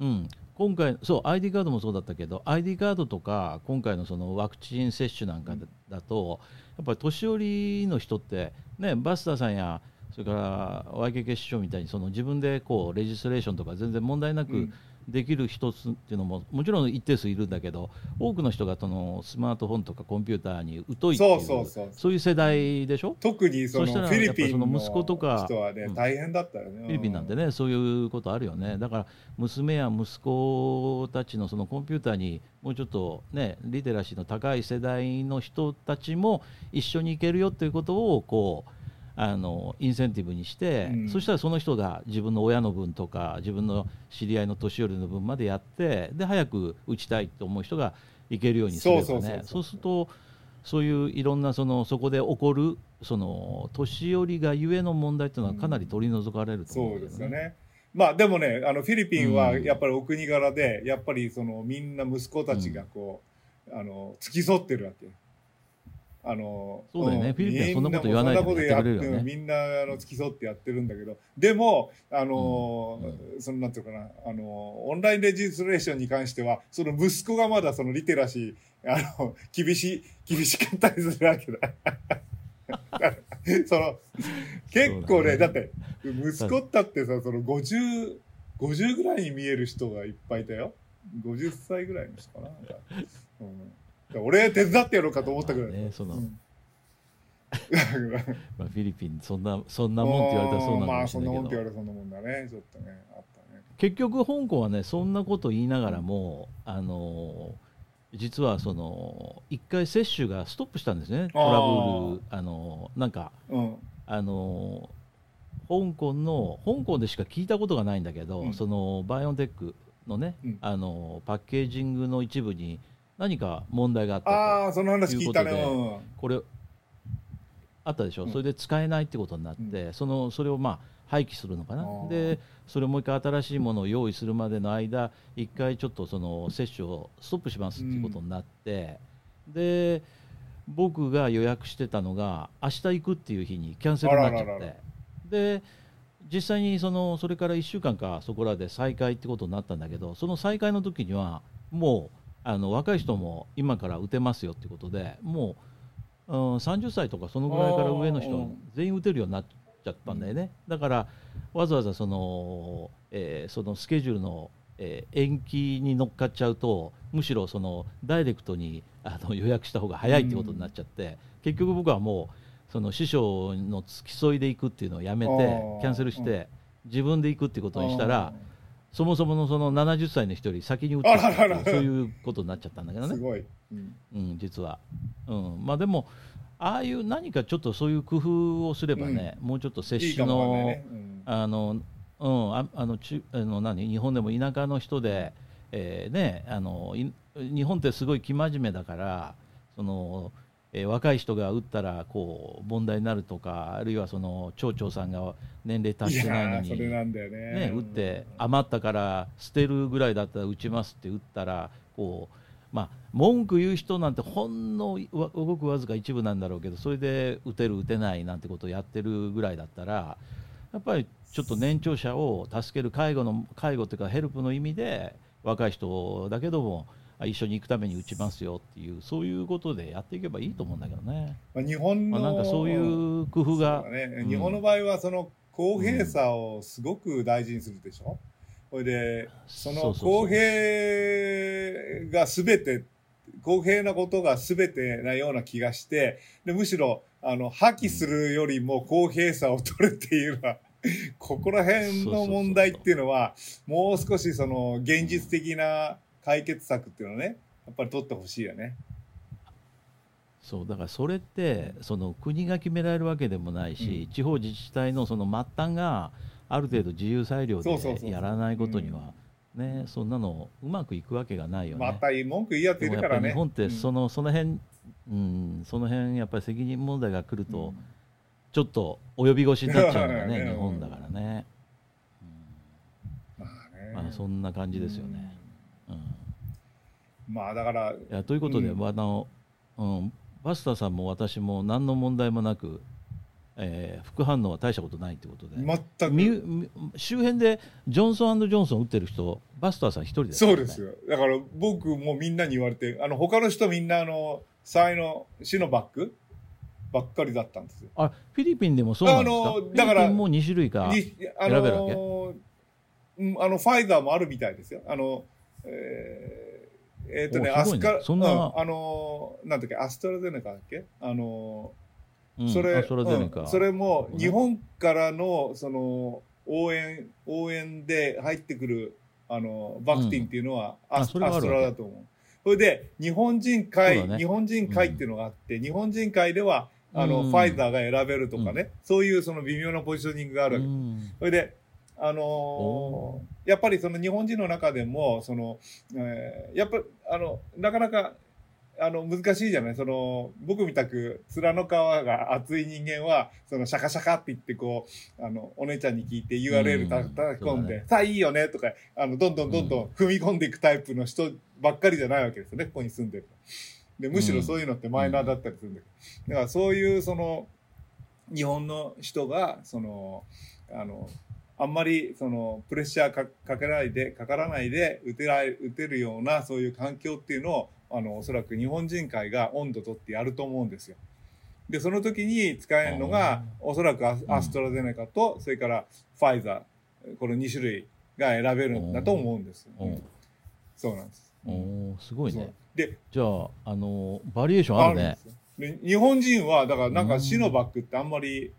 うん、今回そう ID カードもそうだったけど ID カードとか今回のそのワクチン接種なんかだ,、とやっぱり年寄りの人って、ね、バスターさんやそれから YKK 首相みたいにその自分でこうレジストレーションとか全然問題なくうんできる人っていうのももちろん一定数いるんだけど多くの人がそのスマートフォンとかコンピューターに疎いっていうそうそうそうそう。いう世代でしょ？特にそのフィリピンの息子とか人はね、うん。大変だったよね。フィリピンなんてね、そういうことあるよね、だから娘や息子たちのそのコンピューターにもうちょっとね、リテラシーの高い世代の人たちも一緒に行けるよということをこうあのインセンティブにして、うん。そしたらその人が自分の親の分とか、自分の知り合いの年寄りの分までやって、で早く打ちたいと思う人が行けるようにすればね、そそううすると、そういういろんなそのそこで起こるその年寄りがゆえの問題というのはかなり取り除かれると思そううんだですよね。まあでもね、あのフィリピンはうん。やっぱりお国柄で、やっぱりそのみんな息子たちがこう、あの付き添ってるわけ。あのそうだよね。んフィリピンはそんなこと言わないでね。みんなあの付き添ってやってるんだけど、でも、あの、うん。そのなんていうかな、あの、オンラインレジストレーションに関しては、その息子がまだそのリテラシあの、厳しい、厳しかったりするわけだ。その、結構ね、ね。だって、息子ったってさ、その50、50ぐらいに見える人がいっぱいいたよ。50歳ぐらいの人かな。なんか。うん、俺手伝ってやろうかと思ったぐらい。ねそのうん まあ、フィリピンそんなそんなもんって言われたらそうなのかまあそんなもんって言われたらそんなもんだね。ちょっとね、あったね。結局香港はねそんなこと言いながらも、あの実はその一回接種がストップしたんですねトラブルあのなんかうん。あの香港の香港でしか聞いたことがないんだけど、うんそのバイオンテックのね、うんあのパッケージングの一部に何か問題があったとああ、その話聞いたね。ううん。これあったでしょ、うん。それで使えないってことになって、そのそれをまあ廃棄するのかな？でそれをもう一回新しいものを用意するまでの間一回ちょっとその接種をストップしますっていうことになって、で僕が予約してたのが明日行くっていう日にキャンセルになっちゃってで実際にそのそれから1週間かそこらで再開ってことになったんだけどその再開の時にはもうあの若い人も今から打てますよってことでもう、うん、30歳とかそのぐらいから上の人全員打てるようになっちゃったんだよね、だからわざわざその,、えーそのスケジュールの、えー延期に乗っかっちゃうとむしろそのダイレクトにあの予約した方が早いってことになっちゃって、結局僕はもうその師匠の付き添いで行くっていうのをやめてキャンセルして自分で行くってことにしたらそもそものその70歳の人より先に打ってたそういうことになっちゃったんだけどね、すごい。うん。うん、実は、うん、まあでもああいう何かちょっとそういう工夫をすればね、もうちょっと接種のね。うん。あの、うん、ああのちあの何日本でも田舎の人で、えーね、あのい日本ってすごい生真面目だからその、えー若い人が打ったらこう問題になるとかあるいはその町長さんが年齢達してないのにやーそれなんだよね。ね、打って余ったから捨てるぐらいだったら打ちますって打ったらこう、まあ、文句言う人なんてほんのわごくわずか一部なんだろうけどそれで打てる打てないなんてことをやってるぐらいだったらやっぱりちょっと年長者を助ける介護の介護というかヘルプの意味で若い人だけどもあ一緒に行くために打ちますよっていうそういうことでやっていけばいいと思うんだけどね。まあ、日本の、まあ、なんかそういう工夫がね。うん。日本の場合はその公平さをすごく大事にするでしょ？それで、その公平がすべて、公平なことがすべてなような気がして、でむしろ、あの、破棄するよりも公平さを取るっていうのは、ここら辺の問題っていうのは、もう少しその現実的な解決策っていうのをね、やっぱり取ってほしいよね。そうだからそれってその国が決められるわけでもないし、うん。地方自治体のその末端がある程度自由裁量そうそうそうそう。でやらないことにはねそんなのうまくいくわけがないよね。また文句言いやっぱいるからね。り日本ってうん。その,、その辺うんその辺やっぱり責任問題が来るとちょっと及び腰になっちゃうのがねうん。日本だからね、まあね。うんまあ、そんな感じですよね。まあだから、いやということで、うんあのうん、バスターさんも私も何の問題もなく、えー副反応は大したことないということで、全みく。み周辺でジョンソンジョンソン打ってる人、バスターさん一人です、そうですよ。だから僕もみんなに言われて、あの、他の人みんなあの、サイのシノバック？ばっかりだったんですよ。あフィリピンでもそうなんですか、あのだからフィリピンも2種類か、選べるわけ？あの、ファイザーもあるみたいですよ。あの、えーえっ、とね、アスカ、そんなうんあの、なんだっけ、アストラゼネカだっけ？あの、うんそれ、うんそれもうん日本からのその応援応援で入ってくるあのバクティンっていうのは、アスアストラだと思う。それで日本人会、ね。日本人会っていうのがあって、日本人会ではあの、うん。ファイザーが選べるとかね、そういうその微妙なポジショニングがあるわけ。うん。それであのやっぱりその日本人の中でもその、えーやっぱあのなかなかあの難しいじゃない？その僕みたく面の皮が厚い人間はそのシャカシャカって言ってこうあのお姉ちゃんに聞いて URL たうん。叩き込んで、そうだね。さあいいよねとかあのどんどんどんどん踏み込んでいくタイプの人ばっかりじゃないわけですよねここに住んでるでむしろそういうのってマイナーだったりするんだけど、だからそういうその日本の人がそのあのあんまりそのプレッシャーかかけないでかからないで打てられ打てるようなそういう環境っていうのをあのおそらく日本人会が温度取ってやると思うんですよ。でその時に使えるのがおそらくアアストラゼネカと、それからファイザーこの2種類が選べるんだと思うんです。そうなんです。おーすごいね。でじゃああのバリエーションあるね。日本人はだからなんかシノバックってあんまり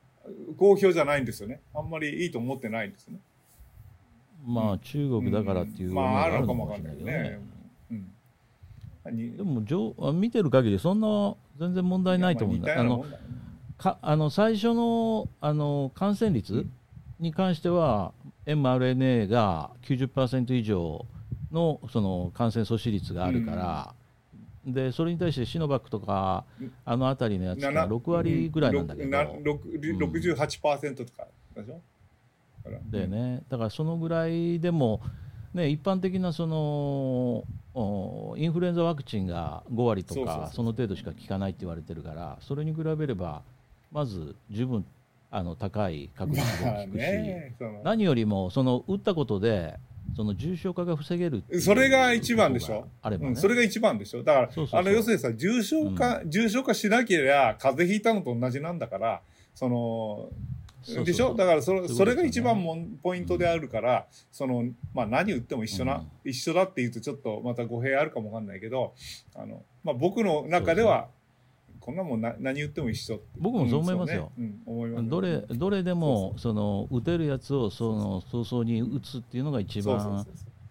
好評じゃないんですよね。あんまりいいと思ってないんですね。まあ中国だからっていううんのがまああるのかもわかんないもしれないけどねでもじょあ見てる限りそんな全然問題ないと思うんだ。あのまあ似たようなもんだねかあの最初のあの感染率に関しては mRNA が90%以上のその感染阻止率があるから、でそれに対してシノバックとかうん。あの辺りのやつがな6割ぐらいなんだけど、なろく68%とかでしょ？でね、だからそのぐらいでも、ね、一般的なそのおインフルエンザワクチンが5割とかその程度しか効かないって言われてるからそれに比べればまず十分あの高い確率でまあ効くし、何よりもその打ったことでその重症化が防げるそれが一番でしょ？ね、うん、それが一番でしょ？だからあの要するにさ重症化、重症化しなければ風邪ひいたのと同じなんだからそのでしょ？だからそれそういうことそれが一番もんポイントであるから、そのまあ、何打っても一緒な、うん。一緒だっていうとちょっとまた語弊あるかもわかんないけどあの、まあ、僕の中ではこんなもんな何打っても一緒って。僕もそう思いますよ。うんそうね。うん思いますどれどれでもその打てるやつをその早々に打つっていうのが一番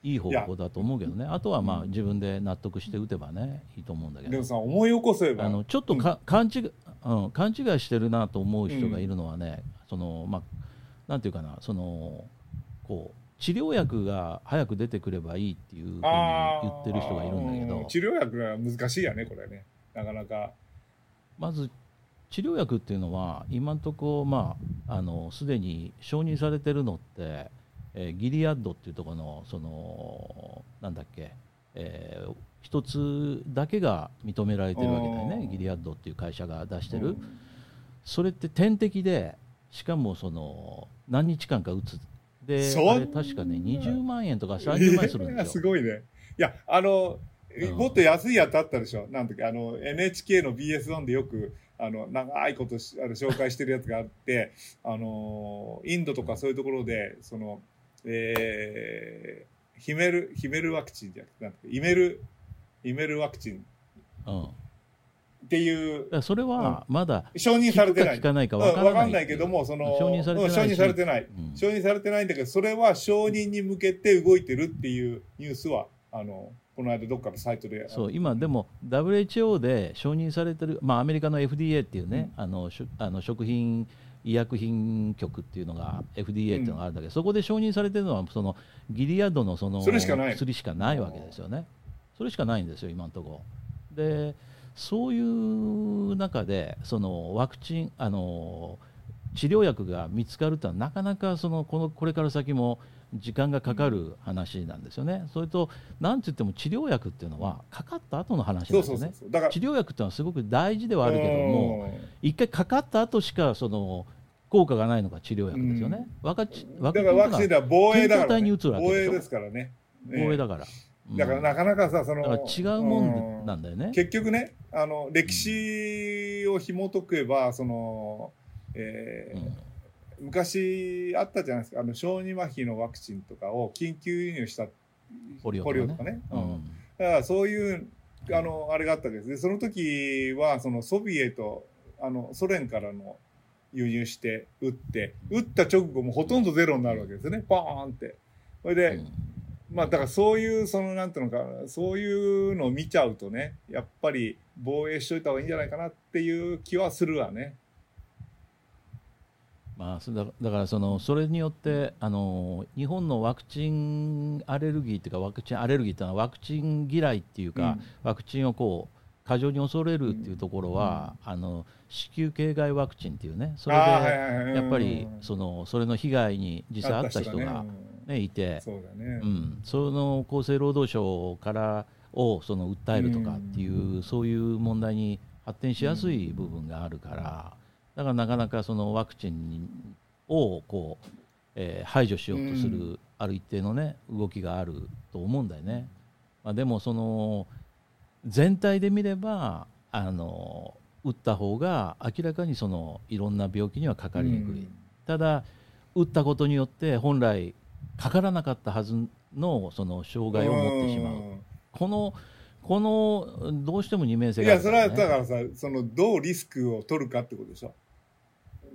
いい方法だと思うけどね。あとはまあ自分で納得して打てばねいいと思うんだけど。でもさ思い起こせば。あのちょっとか、勘違い、うん、勘違いしてるなと思う人がいるのはね、そのまあなんていうかなそのこう治療薬が早く出てくればいいっていうふうに言ってる人がいるんだけうん。ど治療薬が難しいやねこれね。なかなかまず治療薬っていうのは今のところまああのすでに承認されてるのって、えーギリアッドっていうところのそのなんだっけ、えー一つだけが認められてるわけだよね。ギリアッドっていう会社が出してる、うん。それって点滴でしかもその何日間か打つ。で確かね20万円とか30万円するんですよ。すごいね。いや、あの、うんもっと安いやつあったでしょ？なんだっけ、あの、NHK の BS1 でよく、あの、長いことしあの紹介してるやつがあって、あの、インドとかそういうところで、その、えー、ヒメル、ヒメルワクチンじゃなくて、イメル、イメルワクチン。うん、っていう、らそれはまだ承認されてない。効くかないかうんわからないわかんないけども、その、承認されてない承認されてない。うん。承認されてないんだけど、それは承認に向けて動いてるっていうニュースは、あの、この間どっかのサイトで。そう今でも WHO で承認されてる、まあ、アメリカの FDA っていうね、あのしょあの食品医薬品局っていうのが FDA っていうのがあるんだけど、そこで承認されてるのはそのギリアッドのそのそれしかない薬しかないわけですよね。それしかないんですよ今のところ。でそういう中でそのワクチンあの治療薬が見つかるってのはなかなかそのこのこれから先も時間がかかる話なんですよね。それとなんて言っても治療薬っていうのはかかった後の話なんですよね。治療薬っていうのはすごく大事ではあるけどもうん一回かかった後しかその効果がないのが治療薬ですよね。ワクチンだからワクチンでは防衛だから、ね、防衛ですからね。ね防衛だから。だからなかなかさ、その、違うもんなんだよね。結局ね、あの、歴史を紐解けば、その、えーうん昔あったじゃないですか、あの、小児麻痺のワクチンとかを緊急輸入したポリオとかね。ね。ううんんだからそういう、あの、あれがあったわけです。で、その時は、そのソビエト、あの、ソ連からの輸入して、撃って、撃った直後もほとんどゼロになるわけですよね。バーンって。それで、うんまあだからそういう、そのなんていうのかな、そういうのを見ちゃうとね、やっぱり防衛しといた方がいいんじゃないかなっていう気はするわね。まあ、そだだからそのそれによってあの日本のワクチンアレルギーっていうかワクチンアレルギーっていうのはワクチン嫌いっていうか、うん。ワクチンをこう過剰に恐れるっていうところは、あの子宮頸外ワクチンっていうねそれでやっぱりうんそのそれの被害に実際あった人が、ね。いて、そうだね。うん、その厚生労働省からをその訴えるとかっていう、そういう問題に発展しやすい部分があるから、だからなかなかそのワクチンをこう、えー排除しようとする、うんある一定のね動きがあると思うんだよね。まあ、でもその全体で見ればあの打った方が明らかにそのいろんな病気にはかかりにくい、うん。ただ打ったことによって本来かからなかったはずのその障害を持ってしまう、ん。このこのどうしても二面性いや、そがあるから、れはね、だからさ、その、どうリスクを取るかってことでしょ。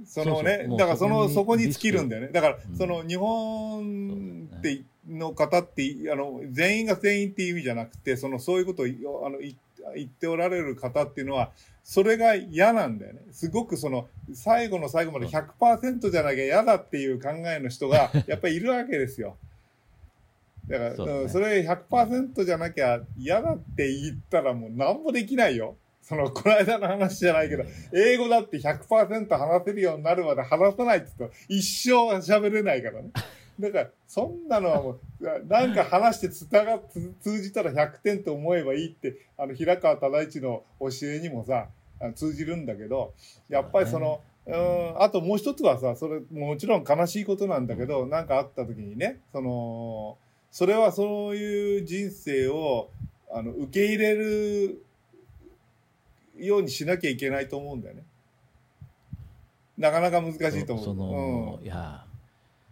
そのね、だからその、そそこに尽きるんだよね。だから、うんその、日本って、の方って、あの、全員が全員っていう意味じゃなくて、その、そういうことを、あの、い言っておられる方っていうのは、それが嫌なんだよね。すごくその、最後の最後まで100%じゃなきゃ嫌だっていう考えの人が、やっぱりいるわけですよ。だから、そねうんそれ100%じゃなきゃ嫌だって言ったらもう何もできないよ。その、この間の話じゃないけど、英語だって100%話せるようになるまで話さないって言うと、一生喋れないからね。だから、そんなのはもう、なんか話してつたが、つ通じたら100点と思えばいいって、あの、平川忠一の教えにもさ、通じるんだけど、やっぱりその、うん、あともう一つはさ、それ、もちろん悲しいことなんだけど、なんかあった時にね、その、それはそういう人生を、あの、受け入れるようにしなきゃいけないと思うんだよね。なかなか難しいと思う。その、いや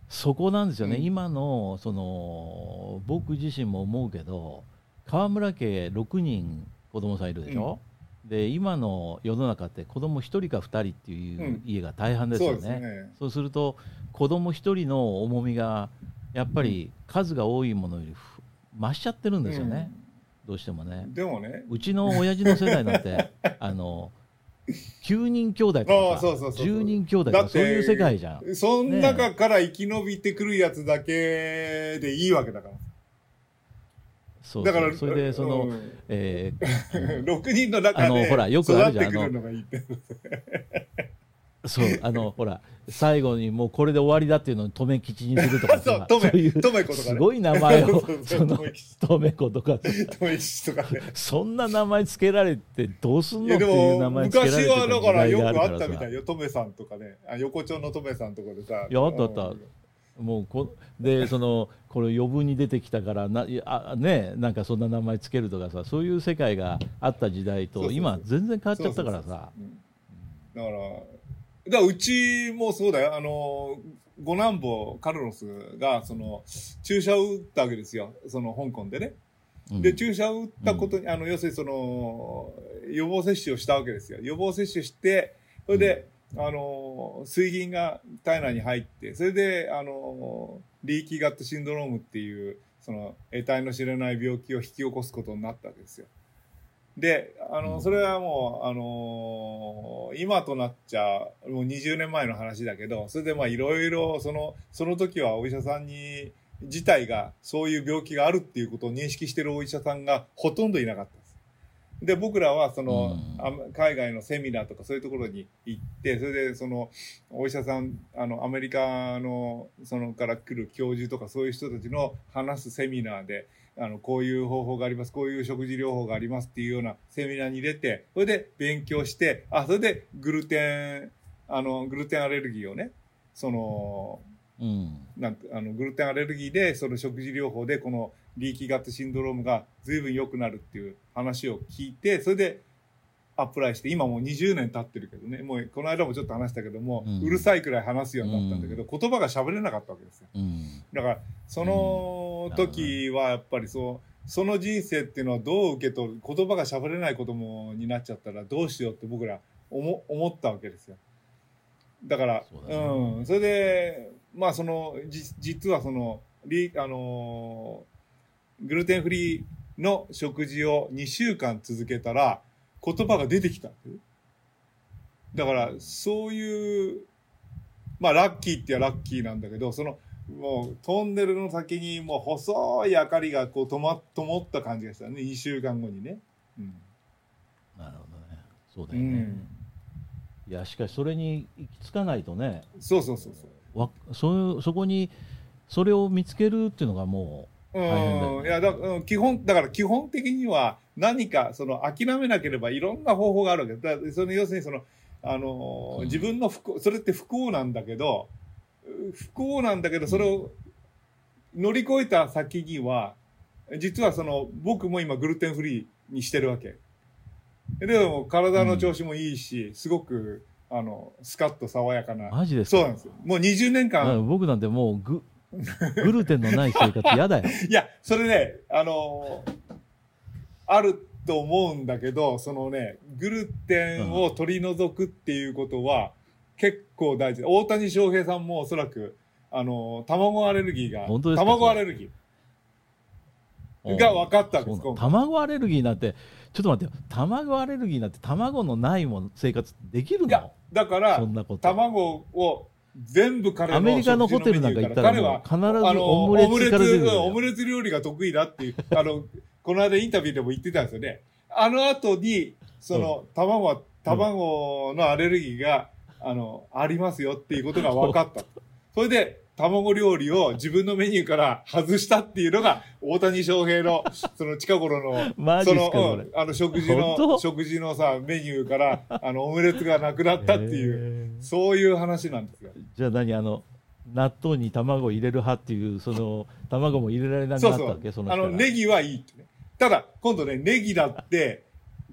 そこなんですよね、うん今のその僕自身も思うけど川村家6人子供さんいるでしょ、で今の世の中って子供1人か2人っていううん家が大半ですそうよね。ですね。そうすると子供1人の重みがやっぱり数が多いものよりふ増しちゃってるんですよね、どうしてもねうん。でもね、うちの親父の世代なんて あの9人兄弟あとかさあそうそうそうそう10人兄弟とかそういう世界じゃん。その中から生き延びてくるやつだけでいいわけだから。そうだから、それでその、うんえー 6人の中あのでほらよくあるじゃん育ってくるのがいいって。そうあの ほら最後にもうこれで終わりだっていうのに留吉にするとか そうさ、とめ、そういうとめことかね。すごい名前を その留吉留子とかとめ吉とかね。そんな名前つけられてどうすんのっていう名も、前つけられて昔たはだからよくあったみたいよ。とめさんとかね。あ横丁のとめさんとかでさ。いやあったあったうんもうこでそのこれ余分に出てきたからなあねなんかそんな名前つけるとかさそういう世界があった時代と今全然変わっちゃったからさだから、だからうちもそうだよ。あの、五男坊カルロスが、その、注射を打ったわけですよ。その、香港でね。うんで、注射を打ったことに、あの、要するにその、予防接種をしたわけですよ。予防接種して、それで、あの、水銀が体内に入って、それで、あの、リーキーガットシンドロームっていう、その、得体の知れない病気を引き起こすことになったわけですよ。で、あの、うん。それはもう、あの今となっちゃ、もう20年前の話だけど、それでまあいろいろ、その、その時はお医者さんに、自体がそういう病気があるっていうことを認識してるお医者さんがほとんどいなかった。んで僕らはその、うん。あ海外のセミナーとかそういうところに行って、それでその、お医者さん、あの、アメリカの、そのから来る教授とかそういう人たちの話すセミナーで、あの、こういう方法があります、こういう食事療法がありますっていうようなセミナーに入れて、それで勉強して、あ、それでグルテン、あの、グルテンアレルギーをね、その、うん。なんてあのグルテンアレルギーでその食事療法でこのリーキーガットシンドロームが随分良くなるっていう話を聞いてそれでアプライして今もう20年経ってるけどね。もうこの間もちょっと話したけども、うん。うるさいくらい話すようになったんだけど、言葉が喋れなかったわけですよ。うん。だからその時はやっぱりそうその人生っていうのはどう受け取る言葉が喋れない子供になっちゃったらどうしようって僕ら思思ったわけですよ。だからそうだね。うん。それでまあそのじ実はそのリあのーグルテンフリーの食事を2週間続けたら言葉が出てきただからそういうまあラッキーって言えばラッキーなんだけどそのもうトンネルの先にもう細い明かりがこうとま灯った感じがしたね。2週間後にね。うん。なるほどね。そうだうよね、ん、いやしかしそれに行き着かないとね。そうそうそうそう。わそそこにそれを見つけるっていうのがもうん、いやだうん基本だから基本的には何かその諦めなければいろんな方法があるわけ。だその要するにそのあのーうん。自分の不幸それって不幸なんだけどう不幸なんだけどそれを乗り越えた先には実はその僕も今グルテンフリーにしてるわけ。でも体の調子もいいし、すごく、あの、スカッと爽やかな。マジですか？そうなんですよ。もう20年間、うん僕なんてもうグ グルテンのない生活嫌だよ。いや、それね、あのーあると思うんだけど、そのね、グルテンを取り除くっていうことは結構大事。大谷翔平さんもおそらく、あのー卵アレルギーが、本当ですか？卵アレルギー。が分かったんです。卵アレルギーなんてちょっと待ってよ。卵アレルギーなんて卵のないもん生活できるいやの、だからそ、んなこと。卵を全部彼のアメリカのホテルなんか行ったら彼は必ずオムレツから出てくるよ。オムレツ料理が得意だっていう、あの、この間インタビューでも言ってたんですよね。あの後に、その、卵は、卵のアレルギーが、あの、ありますよっていうことが分かった。それで、卵料理を自分のメニューから外したっていうのが、大谷翔平の、その近頃の、その、うんあの、食事の、食事のさ、メニューから、あの、オムレツがなくなったっていう、そういう話なんですよ。じゃあ何あの納豆に卵を入れる派っていうその卵も入れられなくなったわけそ。のうあの、ネギはいいってね。ただ、今度ね、ネギだって、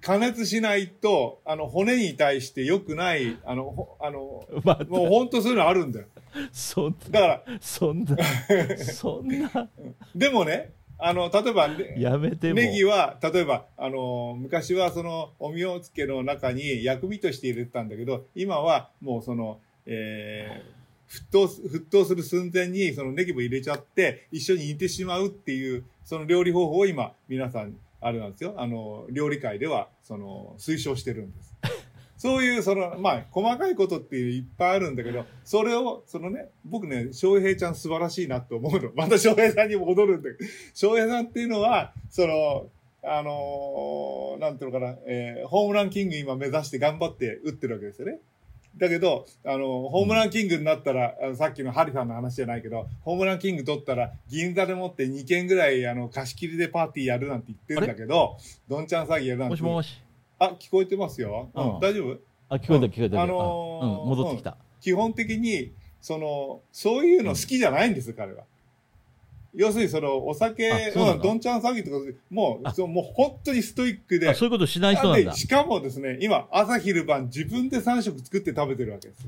加熱しないと、あの、骨に対して良くない、あの、ほあの、またもう本当そういうのあるんだよ。そんだから、そんなそんな でもね、あの、例えば、ねやめてもネギは、例えば、あの、昔はその、おみおつけの中に薬味として入れてたんだけど、今はもうその、えー沸騰す、沸騰する寸前にそのネギも入れちゃって、一緒に煮てしまうっていう、その料理方法を今、皆さん、あれなんですよ。あの、料理界では、その、推奨してるんです。そういう、その、まあ、細かいことっていういっぱいあるんだけど、それを、そのね、僕ね、翔平ちゃん素晴らしいなと思うの。また翔平さんに戻るんだけど、翔平さんっていうのは、その、あのーなんていうのかな、えーホームランキング今目指して頑張って打ってるわけですよね。だけど、あの、ホームランキングになったら、あのさっきのハリさんの話じゃないけど、ホームランキング取ったら、銀座でもって2件ぐらい、あの、貸し切りでパーティーやるなんて言ってるんだけど、どんちゃん詐欺やるなんて。もしもしあ、聞こえてますよ。うん、うん大丈夫？あ聞こえた聞こえた、あのーうん、戻ってきた、基本的に、その、そういうの好きじゃないんです、彼は。要するに、その、お酒、うんどんちゃん詐欺とか、もう、あ。そうもう本当にストイックで。あ、そういうことしない人なんだ。でしかもですね、今、朝昼晩自分で3食作って食べてるわけです。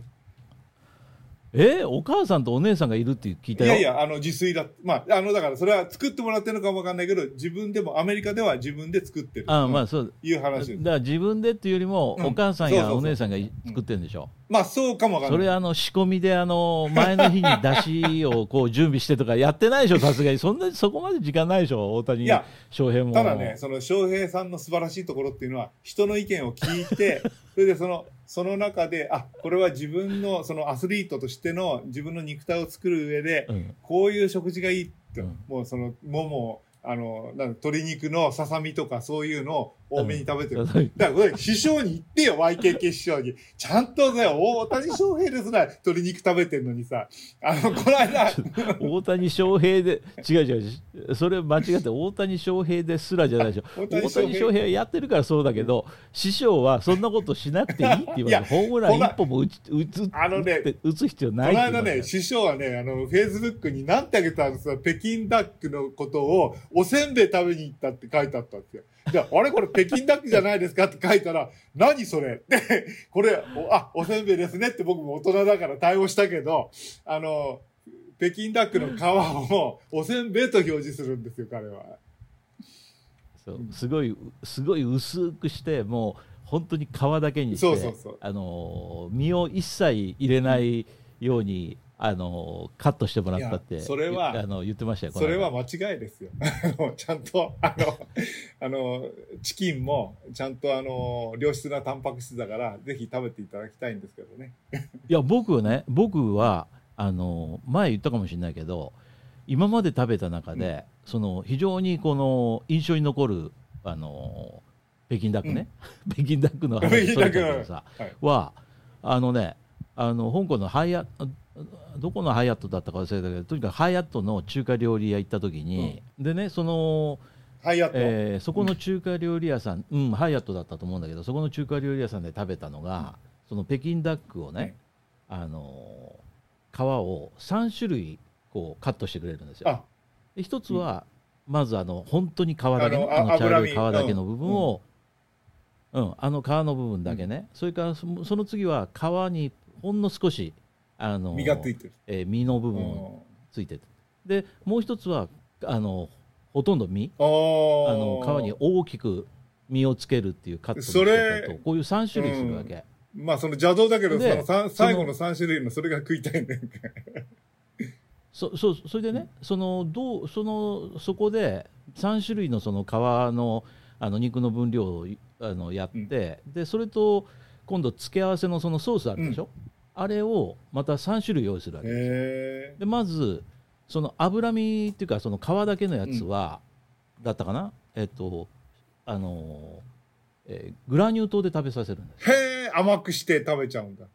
えお母さんとお姉さんがいるって聞いいたよやいや、あの、自炊だ。まあ、あの、だから、それは作ってもらってるのかもわかんないけど、自分でも、アメリカでは自分で作ってる。あまあうんそういう話。だから自分でっていうよりも、うんお母さんやお姉さんがい作ってるんでしょ、まあ、そうかもわかんない。それあの仕込みであの前の日に出汁をこう準備してとかやってないでしょ さすがにそんなそこまで時間ないでしょ大谷翔平もただね、その翔平さんの素晴らしいところっていうのは、人の意見を聞いて、それでその、その中で、あ、これは自分の、そのアスリートとしての自分の肉体を作る上で、うん。こういう食事がいいって、うん。もうその、もも、あの、なんだ鶏肉のささみとかそういうのを多めに食べてる。うんだからこれ、師匠に言ってよ、YKK 師匠に。ちゃんとね、大谷翔平ですら鶏肉食べてるのにさ、あの、この間、大谷翔平で違う違うそれ間違って大谷翔平ですらじゃないでしょ。大大谷谷翔平やってるからそうだけど師匠はそんなことしなくていいって言われいやてホームラン一本も打ち打つあのね打つ必要こないっの間ね、師匠はね、あの、フェイスブックに何てあげたんですか、北京ダックのことを、おせんべい食べに行ったって書いてあったんですよ。じゃあ、あれこれ北京ダックじゃないですかって書いたら、何それ？で、これ、おあ、おせんべいですねって僕も大人だから対応したけど、あの、北京ダックの皮をおせんべいと表示するんですよ、彼は。そうすごいすごい薄くしてもう本当に皮だけにしてそうそうそうあの身を一切入れないように、あのカットしてもらったってそれはあの言ってましたよそれはこ間違いですよ。ちゃんと、あの、あの、チキンも、ちゃんとあの、良質なタンパク質だから、ぜひ食べていただきたいんですけどね。いや僕はね僕はあの前言ったかもしれないけど今まで食べた中で、その非常にこの印象に残るあの北京ダックね、北京ダックの話北京ダックそれたけどさはい。はあのねあの香港のハイアあどこのハイアットだったか忘れたけどとにかくハイアットの中華料理屋行った時に、でねその、はい、やっと。えーそこの中華料理屋さん、うん、ハイアットだったと思うんだけどそこの中華料理屋さんで食べたのが、その北京ダックをね、あの皮を3種類こうカットしてくれるんですよ。一つは、まずあの本当に皮だけのああの茶色い皮だけの部分を、うん。あの皮の部分だけね、それからそその次は皮にほんの少しあの身がついてる。えー身の部う分ん。ついてて。でもう一つはあのほとんど身。あの皮に大きく身をつけるっていうカットそとこういう3種類するわけ、まあその邪道だけど、そでの最後の3種類のそれが食いたいんだよ。そそうそれでね、そのどうそのそこで3種類のその皮のあの肉の分量をあのやって、でそれと今度付け合わせのそのソースあるでしょ、あれをまた3種類用意するわけです。へでまずその脂身っていうかその皮だけのやつは、だったかな？えっとあの、えーグラニュー糖で食べさせるんです。え。へえ、甘くして食べちゃうんだ。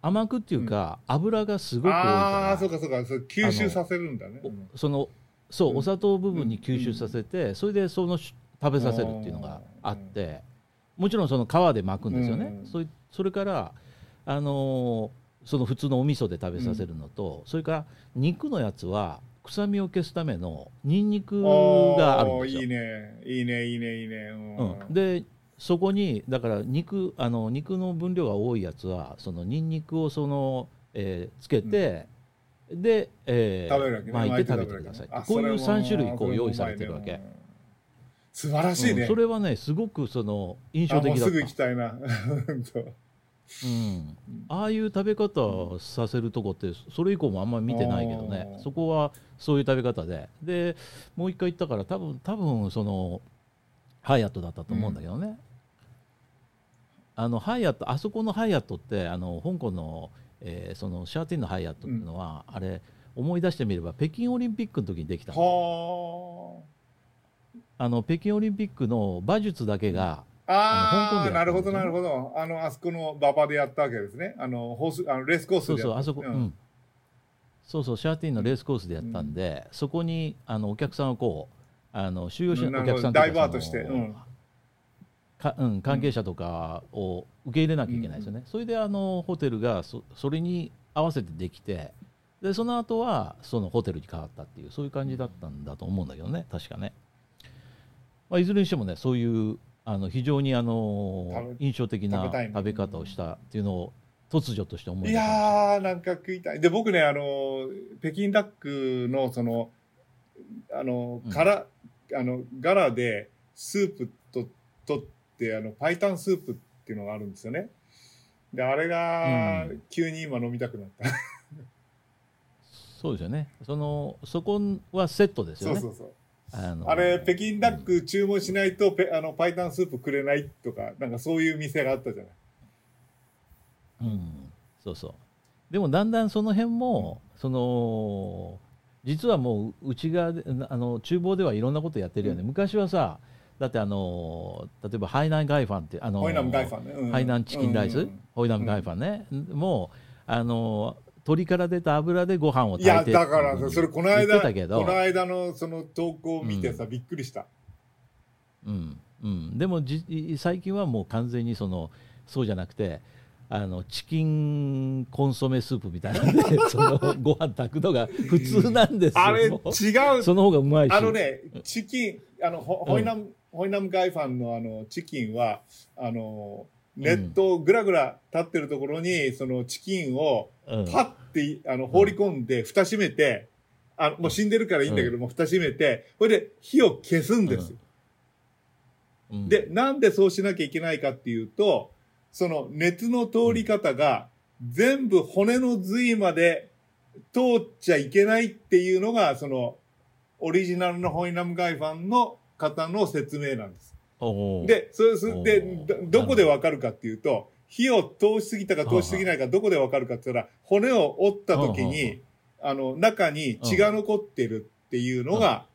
甘くっていうか、油がすごく多いあかあ、そうかそうか、そう吸収させるんだね。そのそう、うん。お砂糖部分に吸収させて、それでそのし食べさせるっていうのがあって、もちろんその皮で巻くんですよね、それから、あのーその普通のお味噌で食べさせるのと、それから肉のやつは臭みを消すためのニンニクがあるんですよ。いいね、いいね、いいね、いいね。うん。うん、でそこにだから肉あの肉の分量が多いやつはそのニンニクをその、えーつけて、で、えーね。巻いて食べてください。あこういうそれも3種類こそう用意されてるわけ、素晴らしいね。うん。それはねすごくその印象あもうすぐ的だった行きたいな。うん、ああいう食べ方させるとこってそれ以降もあんまり見てないけどね。そこはそういう食べ方で。でもう一回言ったから多分多分そのハイアットだったと思うんだけどね、あのハイアットあそこのハイアットってあの香港の,、えーそのシャーティンのハイアットっていうのは、あれ思い出してみれば北京オリンピックの時にできたあの北京オリンピックの馬術だけが、あ。あなるほど、なるほど。あの、あそこの馬場でやったわけですね。あの、ホース、あのレースコースそうそう。あそこ、うんそうそう、シャーティンのレースコースでやったんで、そこにあのお客さんをこう、あの収容者、うんなお客さんダイバートしてうんかうん、関係者とかを受け入れなきゃいけないですよね、それであのホテルがそそれに合わせてできて、でその後はそのホテルに変わったっていう、そういう感じだったんだと思うんだけどね、確かね。まあ、いずれにしてもね、そういうあの非常にあの印象的な食べ方をしたっていうのを突如として思いい出しました。やー、なんか食いたい。で、僕ね、あの、北京ダックの、その、あのうん、あの、ガラでスープと、取って、あの、パイタンスープっていうのがあるんですよね。で、あれがう、急に今飲みたくなった。そうですよね。そのそこはセットですよね。そうそうそう。あのあれ、北京ダック注文しないと、ペあの、パイタンスープくれないとか、なんかそういう店があったじゃない。うん、そうそう。でもだんだんその辺も、その実はもう内側であの厨房ではいろんなことやってるよね。うん昔はさ、だってあの例えばハイナンガイファンってあのホイナムガイファンね。うんハイナンチキンライス、うんうんホイナムガイファンね、もうあの鶏から出た油でご飯を炊いてだからっていうふうにそれこの間、この間のその投稿を見てさ、びっくりした。うん。うん、でもじ最近はもう完全にそのそうじゃなくてあのチキンコンソメスープみたいな。ん でそのご飯炊くのが普通なんですよ。あれ、違もう。う。その方がうまいし。あのね、チキン、あの、ホイナム、ホイナムガイファンのあの、チキンは、あの、ネットぐらぐら立ってるところに、そのチキンをうん。パッて、あの、放り込んで、蓋閉めて、あの、もう死んでるからいいんだけども、蓋閉めて、これで火を消すんです。よ。うん。で、なんでそうしなきゃいけないかっていうと、その熱の通り方が全部骨の髄まで通っちゃいけないっていうのが、そのオリジナルのホイナムガイファンの方の説明なんです。で、それそれでど、どこでわかるかっていうと、火を通しすぎたか通しすぎないかど。こでわかるかって言ったら、骨を折った時に、あの、中に血が残ってるっていうのが、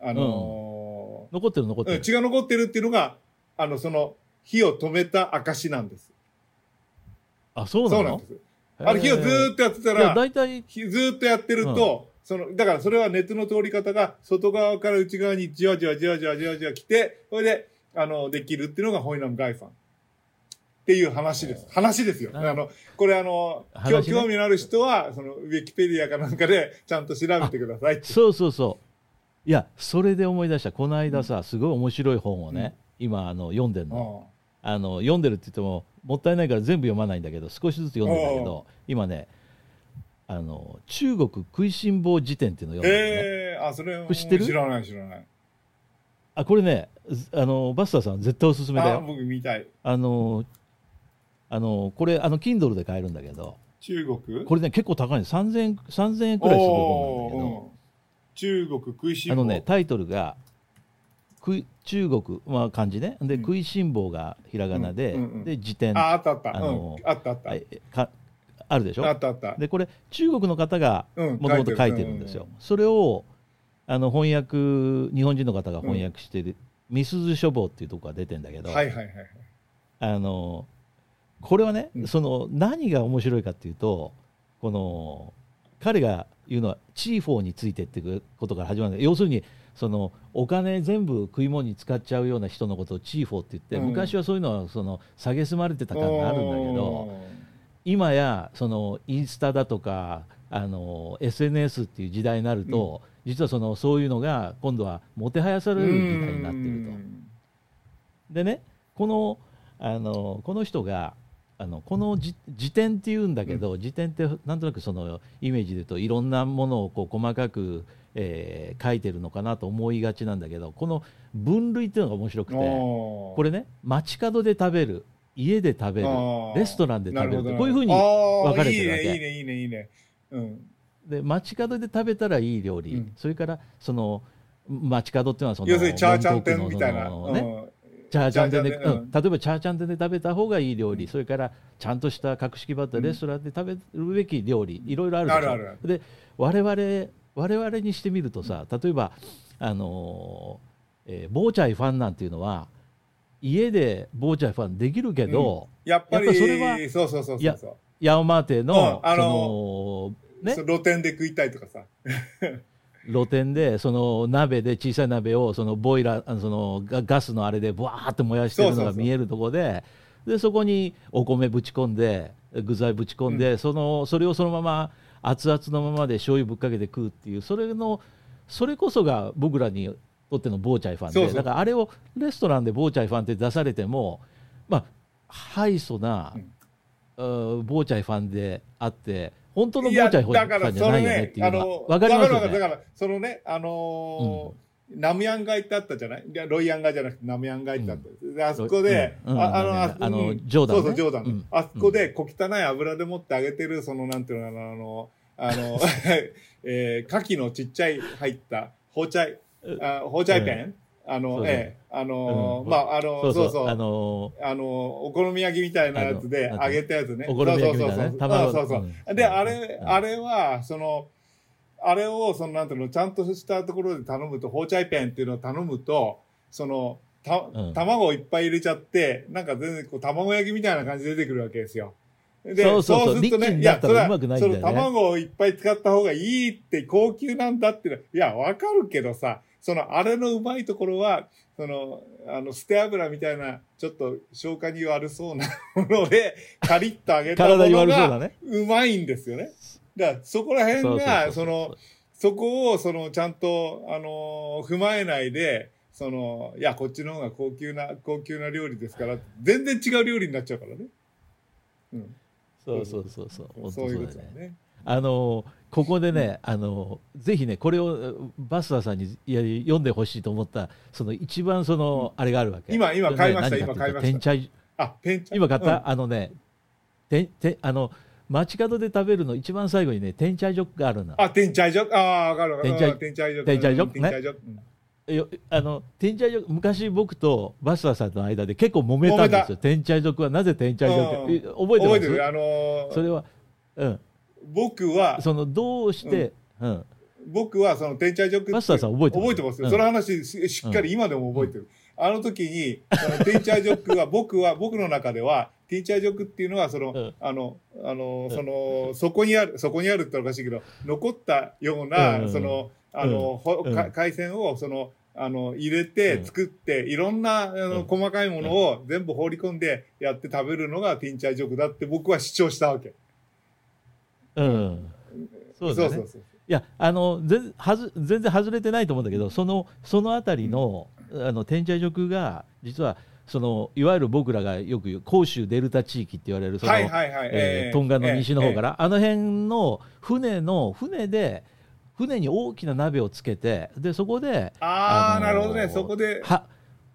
あのー残ってる残ってる、うん血が残ってるっていうのが、あの、その、火を止めた証なんです。あそうなの？そうなんです。あれ、火をずーっとやってたら、大体火ずーっとやってると、その、だからそれは熱の通り方が外側から内側にじわじわじわじわじわじわ来て、それで、あの、できるっていうのがホイナムガイファン。っていう話です。話ですよ。なあの、これあの、話ね。興興味のある人は、その、ウィキペディアかなんかでちゃんと調べてください。そうそうそう。いやそれで思い出した。この間さ、すごい面白い本をね、今あの読んでるの。あの読んでるって言ってももったいないから全部読まないんだけど少しずつ読んでんだけど今ねあの中国食いしん坊辞典っていうのを読んでるのね、えー、あそれ知ってる？知らない知らないあこれねずあのバスターさん絶対おすすめだあよ僕見たい。あのあのこれあの Kindle で買えるんだけど。中国？これね結構高いんです3000円3000円くらいする本なんだけど。中国食いしん坊。あのねタイトルが食い中国、まあ、漢字ね。で、うん。食いしん坊がひらがなで、うんうんうん。で辞典ああったあった、あのうん、あったあった、はいかあるでしょ？あったあった。でこれ中国の方がうんもともと書いてるんですよ、それをあの翻訳日本人の方が翻訳してる、みすゞ書房っていうところが出てんだけど、はいはいはいはい。あのこれはね、うん。その何が面白いかっていうとこの彼が言うのはチーフォーについてっていうことから始まる要するにそのお金全部食い物に使っちゃうような人のことをチーフォーって言って、うん。昔はそういうのはその蔑まれてた感があるんだけど今やそのインスタだとかあの SNS っていう時代になると、実はそのそういうのが今度はもてはやされる時代になってると。でねこのあのこの人があのこの辞辞典っていうんだけど、辞典ってなんとなくそのイメージで言うといろんなものをこう細かく、えー書いてるのかなと思いがちなんだけどこの分類っていうのが面白くてこれね街角で食べる家で食べるレストランで食べるこういうふうに分かれてるわけ。いいねいいねいいねいいねうん。で街角で食べたらいい料理、うん。それからその街角っていうのはその要するにチャーチャン店みたいな、ね。うん。チャーチャン店で、うん。例えばチャーチャン店で食べた方がいい料理、それからちゃんとした格式ばったレストランで食べるべき料理、いろいろあるでしょあるある。あで我々我々にしてみるとさ例えばあのーえーボーチャイファンなんていうのは家でボーチャイファンできるけど、やっぱりやっぱそれはそうそうそうそうヤオマーテの,、うん。あのそのね。露店で食いたいとかさ。露店でその鍋で小さい鍋をそのボイラーそのガガスのあれでブワーって燃やしてるのが見えるところででそこにお米ぶち込んで具材ぶち込んで、そのそれをそのまま熱々のままで醤油ぶっかけて食うっていうそれのそれこそが僕らにとってのボーチャイファンでだからあれをレストランでボーチャイファンって出されてもまあハイソな、うん。ボーチャイファンであって本当のボーチャイフだからァンじゃないよねっていうのあのが分かりますよね。だからそのねあのーナムヤン街ってあったじゃない？いやロイヤン街じゃなくてナムヤン街ってあった、であそこで、うんうん。ああのああのうん。ジョーダンね。そうそうジョーダン、うん。あそこで小汚い油でもって揚げてるそのなんていうのあのあの えー、牡蠣のちっちゃい入った包丁あ包丁ペン、あの、ええあのまああのそうそう。あのあの、お好み焼きみたいなやつで揚げたやつね。お好み焼きみたいなね。そうそうそうで、あれ、うん。あれは、その、あれを、その、なんていうの、ちゃんとしたところで頼むと、包丁ペンっていうのを頼むと、その、たうん。卵をいっぱい入れちゃって、なんか全然こう、卵焼きみたいな感じで出てくるわけですよ。で、そうそうそう。するとね、いやうまくないんだよね。その卵をいっぱい使った方がいいって高級なんだっていうのいや、わかるけどさ、その、あれのうまいところは、その、あの、捨て油みたいな、ちょっと消化に悪そうなもので、カリッと揚げたものが、うまいんですよね。だから、そこら辺が、その、そこを、その、ちゃんと、あの、踏まえないで、その、いや、こっちの方が高級な、高級な料理ですから、全然違う料理になっちゃうからね。うん。そうそうそうそう。そういうこ。とだね。あのここでね、あのぜひねこれをバスターさんにいや読んでほしいと思ったその一番その、あれがあるわけ。今今買いました今買いました。あ、ペンチャ今買った、うん。あのねててあの街角で食べるの一番最後にね天茶ジョックがあるの。あ、天茶ジョああ、わかる。天茶うん天茶ジョ天茶ジョ天茶ジョよあの天茶ジョック昔僕とバスターさんの間で結構揉めたんですよ。天茶ジョックは。なぜ天茶ジョックえ覚えてます？覚えてる。あのーそれはうん僕は、そのどうして、うん。僕はその天茶ジョックバスターさん覚えてます？覚えてますよ。うん。その話ししっかり今でも覚えてる。あの時に、テンチャージョックは、僕は、僕の中では、テンチャージョックっていうのは、その、うん。あの、あの、ん。その、そこにある、そこにあるっておかしいけど、残ったような、うん。その、あの、ほうん。か海鮮を、その、あの、入れてうん。作って、いろんな、あの、うん。細かいものを全部放り込んでやって食べるのがテンチャージョックだって僕は主張したわけ。うん、そうだねそうそうそう。いやあの全はず全然外れてないと思うんだけどそのその辺りの,、あの天茶塾が実はそのいわゆる僕らがよく言う甲州デルタ地域って言われるその、トンガの西の方から、あの辺の船の船で船に大きな鍋をつけてでそこでああ、あのーなるほどね。そこで。は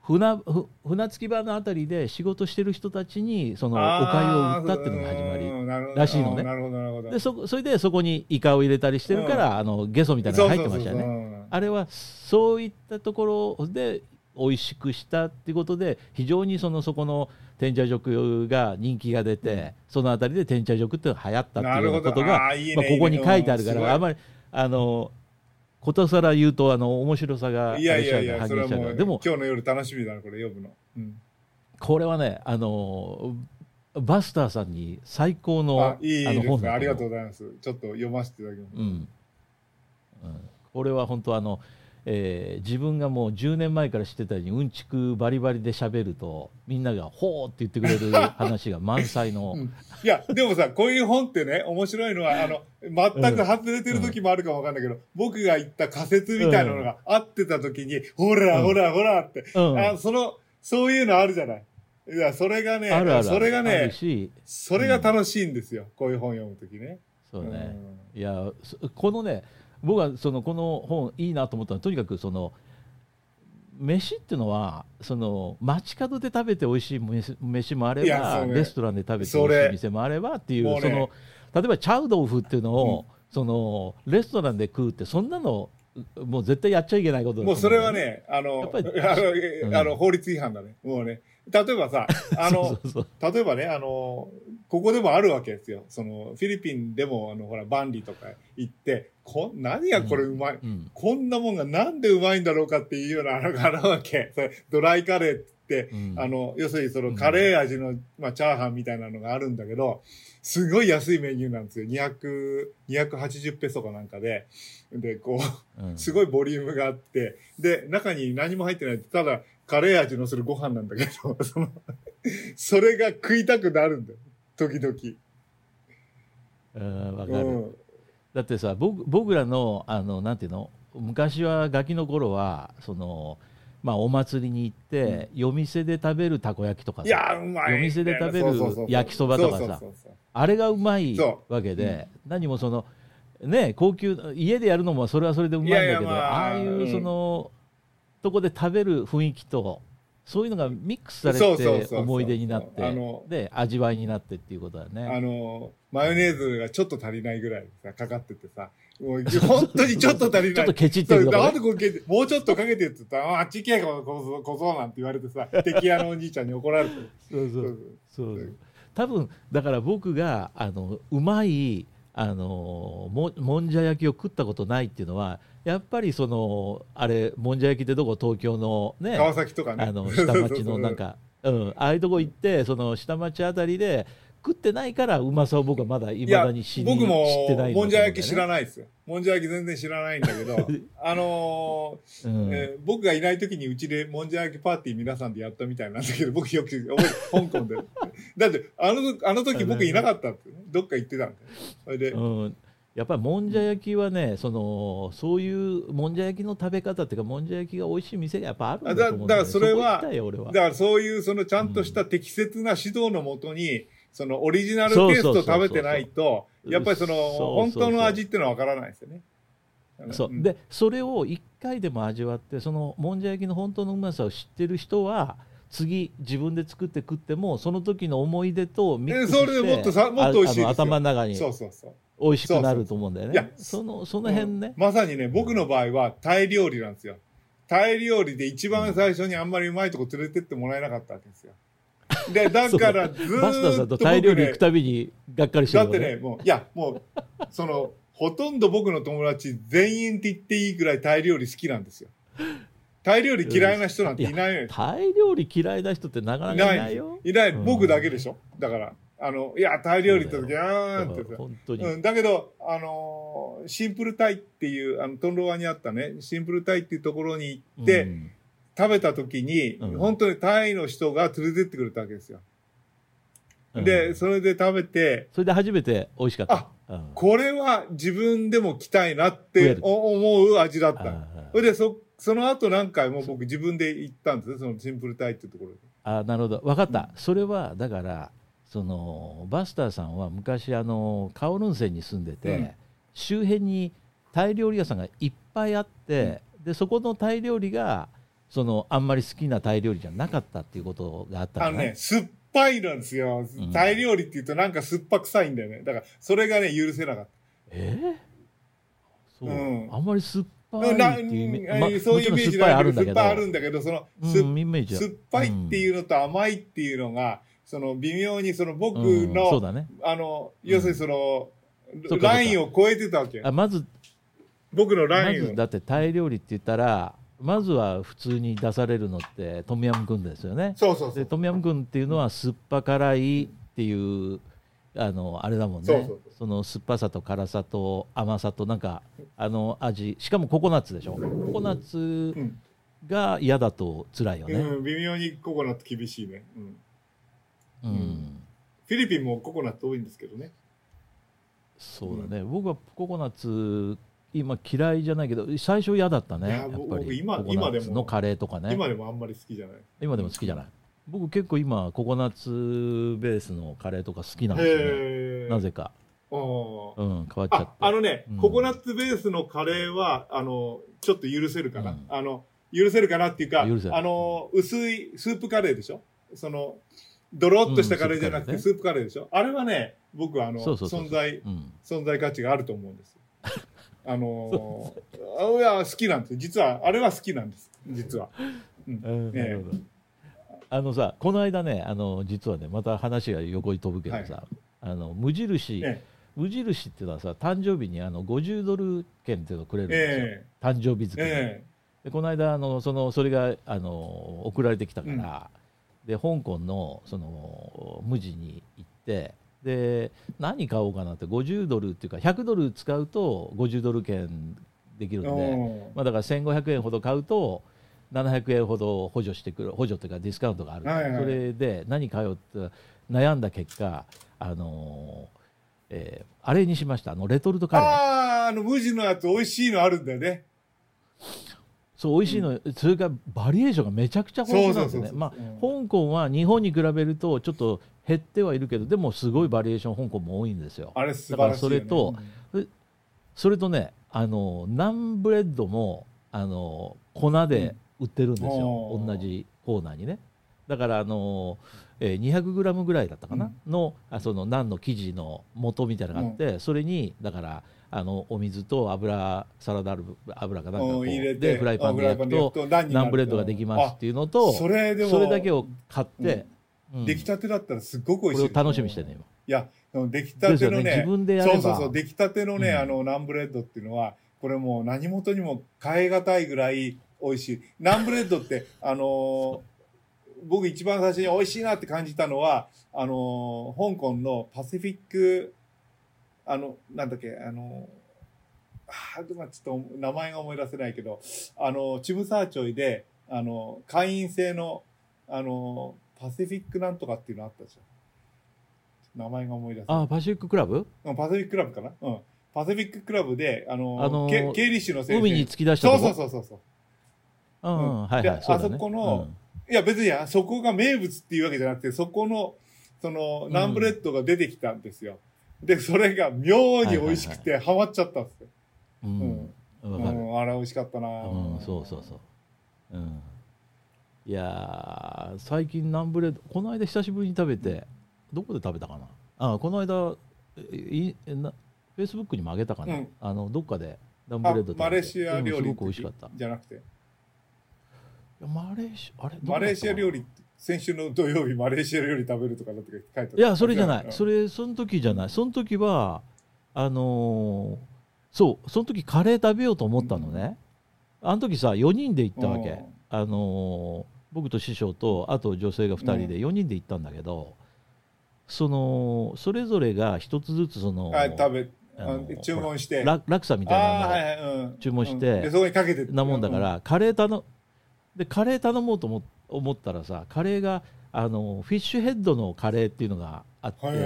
船ふ船着き場のあたりで仕事してる人たちにそのお粥を売ったっていうのが始まりらしいのねなるほど、なるほど。でそそれでそこにイカを入れたりしてるから、あのゲソみたいなのが入ってましたよね。ね。あれはそういったところで美味しくしたっていうことで非常にそのそこの天茶塾が人気が出て、そのあたりで天茶塾って流行ったっていうようなことがまあ、ここに書いてあるからあまりあのことさら言うとあの面白さがいやいやいや、それはもう、でも今日の夜楽しみだな、これ読むの。うんこれはねあのバスターさんに最高のあ、いいあのですね。本ありがとうございます。ちょっと読ませていただきます。うんうん、これは本当あの、えー自分がもう10年前から知ってたようにうんちくバリバリで喋るとみんなが「ほう」って言ってくれる話が満載の、うん。いや、でもさ、こういう本ってね、面白いのは、あの、全く外れてる時もあるかもわかんないけど、僕が言った仮説みたいなのが合ってた時に、ほら、うん。ほら、ほらって、うん。あ、その、そういうのあるじゃない。いや、それがね、あるあるある。それがね、し。それが楽しいんですよ。こういう本読むときね。そうね、ういやそこのね僕はそのこの本いいなと思ったのはとにかくその飯っていうのはその街角で食べて美味しい飯飯もあれば、レストランで食べて美味しい店もあればっていうその例えばチャウドーフっていうのを、そのレストランで食うってそんなのもう絶対やっちゃいけないことだもうそれはね、あの、やっぱり あのうん。あの、法律違反だね。もうね。例えばさ、あの、例えばね、あの、ここでもあるわけですよ。その、フィリピンでも、あの、ほら、バンリとか行って、こ何がこれうまい、うんこんなもんがなんでうまいんだろうかっていうようなのがあるわけ。それドライカレーって、うんあの、要するにそのカレー味の、まあ、チャーハンみたいなのがあるんだけど、すごい安いメニューなんですよ。200、280ペソかなんかで。で、こう、うんすごいボリュームがあって、で、中に何も入ってない。ただ、カレー味のするご飯なんだけど、その、それが食いたくなるんだよ。時々。うんわかる、うん。だってさ僕僕らのあのなんていうの昔はガキの頃はそのまあお祭りに行って、夜店で食べるたこ焼きとかさいや、うまい。夜店で食べる焼きそばとかさあれがうまいそわけで、何もそのね高級家でやるのもそれはそれでうまいんだけどまあ。ああいううんその、とこで食べる雰囲気とそういうのがミックスされて思い出になってで味わいになってっていうことだあね。の、マヨネーズがちょっと足りないぐらいさ、かかっててさ、もう本当にちょっと足りない。ちょっとケチってるとこねもうちょっとかけてって言ったら、ああっち行けこここそなんて言われてさ、敵屋のお兄ちゃんに怒られて。そうそうそう多分だから僕があのうまいあのももんじゃ焼きを食ったことないっていうのはやっぱりそのあれもんじゃ焼きってどこ？東京のね川崎とかね。あの下町のなんか うんああいうとこ行ってその下町あたりで食ってないからうまさを僕はまだいまだに知り僕も知ってないもんじゃ焼き知らない、ですよ。もんじゃ焼き全然知らないんだけど、あのーうんえー僕がいない時にうちでもんじゃ焼きパーティー皆さんでやったみたいなんだけど、僕よく香港で。だって、あの、あの時僕いなかったってね。どっか行ってたんだよ。それで、うん、やっぱりもんじゃ焼きはねそのそういうもんじゃ焼きの食べ方っていうかもんじゃ焼きが美味しい店がやっぱあるんだと思うんだだだからそれはだからそういうそのちゃんとした適切な指導のもとに、そのオリジナルテイスト食べてないと、やっぱりその本当の味っていうのはわからないですよね。そう。でそれを1回でも味わってそのもんじゃ焼きの本当のうまさを知ってる人は次自分で作って食ってもその時の思い出とミックスしてえそれでもっとさもっと美味しい頭の中に。そうそうそう。美味しくなると思うんだよいやねそのその辺ね、まさにね、僕の場合はタイ料理なんですよ。タイ料理で一番最初にあんまりうまいとこ連れてってもらえなかったわけですよ。で、だからずーっとバスターさんと僕タイ料理行ねくたびにがっかりしてるもんだってね、もう、いや、もう、その、ほとんど僕の友達全員って言っていいぐらいタイ料理好きなんですよ。タイ料理嫌いな人なんていないのよ。タイ料理嫌いな人ってなかなかいないよ。いない、うん僕だけでしょ。だから、あの、いや、タイ料理って時、あーってさ。本当に、うん、だけど、あのーシンプルタイっていう、あの、トンロワにあったね、シンプルタイっていうところに行って、うん食べた時に、うん本当にタイの人が連れてってくれたわけですよ。うんで、それで食べて、それで初めて美味しかった。うんこれは自分でも来たいなってお思う味だった。あそれで、そ、その後何回も僕自分で行ったんですよ。そのシンプルタイっていうところに。あなるほど分かった、それはだからそのバスターさんは昔あのカオルンセンに住んでて、うん。周辺にタイ料理屋さんがいっぱいあって、でそこのタイ料理がそのあんまり好きなタイ料理じゃなかったっていうことがあったのね。あのね、酸っぱいなんですようん。タイ料理って言うとなんか酸っぱ臭いんだよね。だから、それがね、許せなかっえ？ーそう、うん。あんまり酸っぱいっていうまそういうイメージだけど、酸っぱいあるんんだけど、その、酸っぱいっていうのと甘いっていうのが、その微妙にその僕うんの、そうだねあの、要するにその、そうかラインを超えてたわけあ。まず僕のラまインを。ずだってタイ料理って言ったらまずは普通に出されるのってトムヤムクンですよねそうそうそう。でトムヤムクンっていうのは酸っぱ辛いっていうあのあれだもんねそうそうそうの酸っぱさと辛さと甘さとなんかあの味しかもココナッツでしょココナッツうんが嫌だと辛いよね、うん、微妙にココナッツ厳しいね。うん。うん。フィリピンもココナッツ多いんですけどね。そうだね、僕はココナッツ今嫌いじゃないけど最初嫌だったね。いややっぱり。僕今でものカレーとかね。今でもあんまり好きじゃない。今でも好きじゃない。僕結構今ココナッツベースのカレーとか好きなんですよね。なぜか。うん変わっちゃって。あ、あのね、うん。ココナッツベースのカレーは、あの、ちょっと許せるかな。うん。あの、許せるかなっていうか、あの、薄いスープカレーでしょ？その、ドロッとしたカレーじゃなくて、うんスープカレーでしょ？あれはね、僕はあの、存在、うん。存在価値があると思うんですよ。あのー、いや、好きなんですよ。実は、あれは好きなんです。実は。うん。ええるほど。あのさこの間ねあの実はねまた話が横に飛ぶけどさ、あの無印、え無印っていうのはさ誕生日にあの50ドル券っていうのをくれるんですよ、え誕生日え付えでこの間あのそのそれがあの送られてきたから、で香港のその無地に行ってで何買おうかなって50ドルっていうか100ドル使うと50ドル券できるんえで、うんまあ、だから1500円ほど買うと700円ほど補助してくる補助というかディスカウントがある、はいはい。それで何買おうって悩んだ結果あのーえーあれにしました。あのレトルトカレー。ああ、あの、無地のやつ美味しいのあるんだよね。そう美味しいの、それからバリエーションがめちゃくちゃ豊富なんですね。まあうん。香港は日本に比べるとちょっと減ってはいるけどでもすごいバリエーション香港も多いんですよ。あれ素晴らしいよ、ね。だからそれとそれとねあのナンブレッドもあの粉で売ってるんですよ、うん同じコーナーにね。だからあの、えー、200g ぐらいだったかな、のあそのナンの生地の元みたいなのがあって、それにだからあのお水と油サラダ油かなんかこううん入れてでフライパンで焼くとと。 naan bread ができますっていうのとそれでもそれだけを買って、うん。出来たてだったらすっごく美味しい。これを楽しみにしてね今。いや、出来たてのね、自分でやれば。そうそうそう、出来たてのね、うん。あの、 naan bread っていうのは、これもう何物にも代え難いぐらい美味しい。 naan bread って、あのー僕一番最初に美味しいなって感じたのは、あのー香港のパシフィック、あの、なんだっけ、あのーあーでもちょっと名前が思い出せないけど、あの、チムサーチョイで、あの、会員制の、あの、パシフィックなんとかっていうのあったでしょ。名前が思い出せない。あパシフィッククラブ？うんパシフィッククラブかな？うん。パシフィッククラブで、あの、あのーけ経理士の先生。海に突き出したそうそうそうそうそう。うんうんうんはいはいでそあそこのいや、別にあそこが名物っていうわけじゃなくて、そこの、その、 naan bread が出てきたんですよ。で、それが妙に美味しくて、ハマっちゃったんですよ。うん、うん。あれ美味しかったなうん、そうそうそう。うん。いやー最近 naan bread、この間久しぶりに食べて、どこで食べたかな？あ、この間、えいな、フェイスブックにもあげたかな？うんあの、どっかでナンブあレッド食べてマレーシア料理うんすごく美味しかった。いじゃなくて。やマレーシア、あれ？マレーシア料理、先週の土曜日、マレーシア料理食べるとかだって書いてあったいや、それじゃない。うんそれ、その時じゃない。その時は、あのーそう、その時カレー食べようと思ったのね。あの時さ、4人で行ったわけ。うんあのー僕と師匠と、あと女性が2人で4人で行ったんだけど、その、それぞれが一つずつ、その、あ食べ、注文して。ララクサみたいなのはいはい、うん。注文してそこにかけて。なもんだから、カレー頼でカレー頼もうと思思ったらさカレーがあのフィッシュヘッドのカレーっていうのがあって、はい。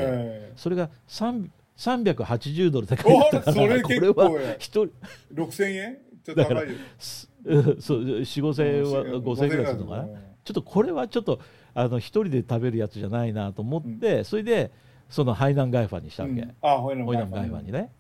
それが3 380ドルって書いたからおそれ結構これは人。6000円？ちょっと高いよ。すうんそう4 5千円は5千円。ぐらいするのかな？ちょっとこれはちょっとあの一人で食べるやつじゃないなと思って、それでそのハイナンガイファにしたわけ、うん。あ、ホイナムホイナムガイファにね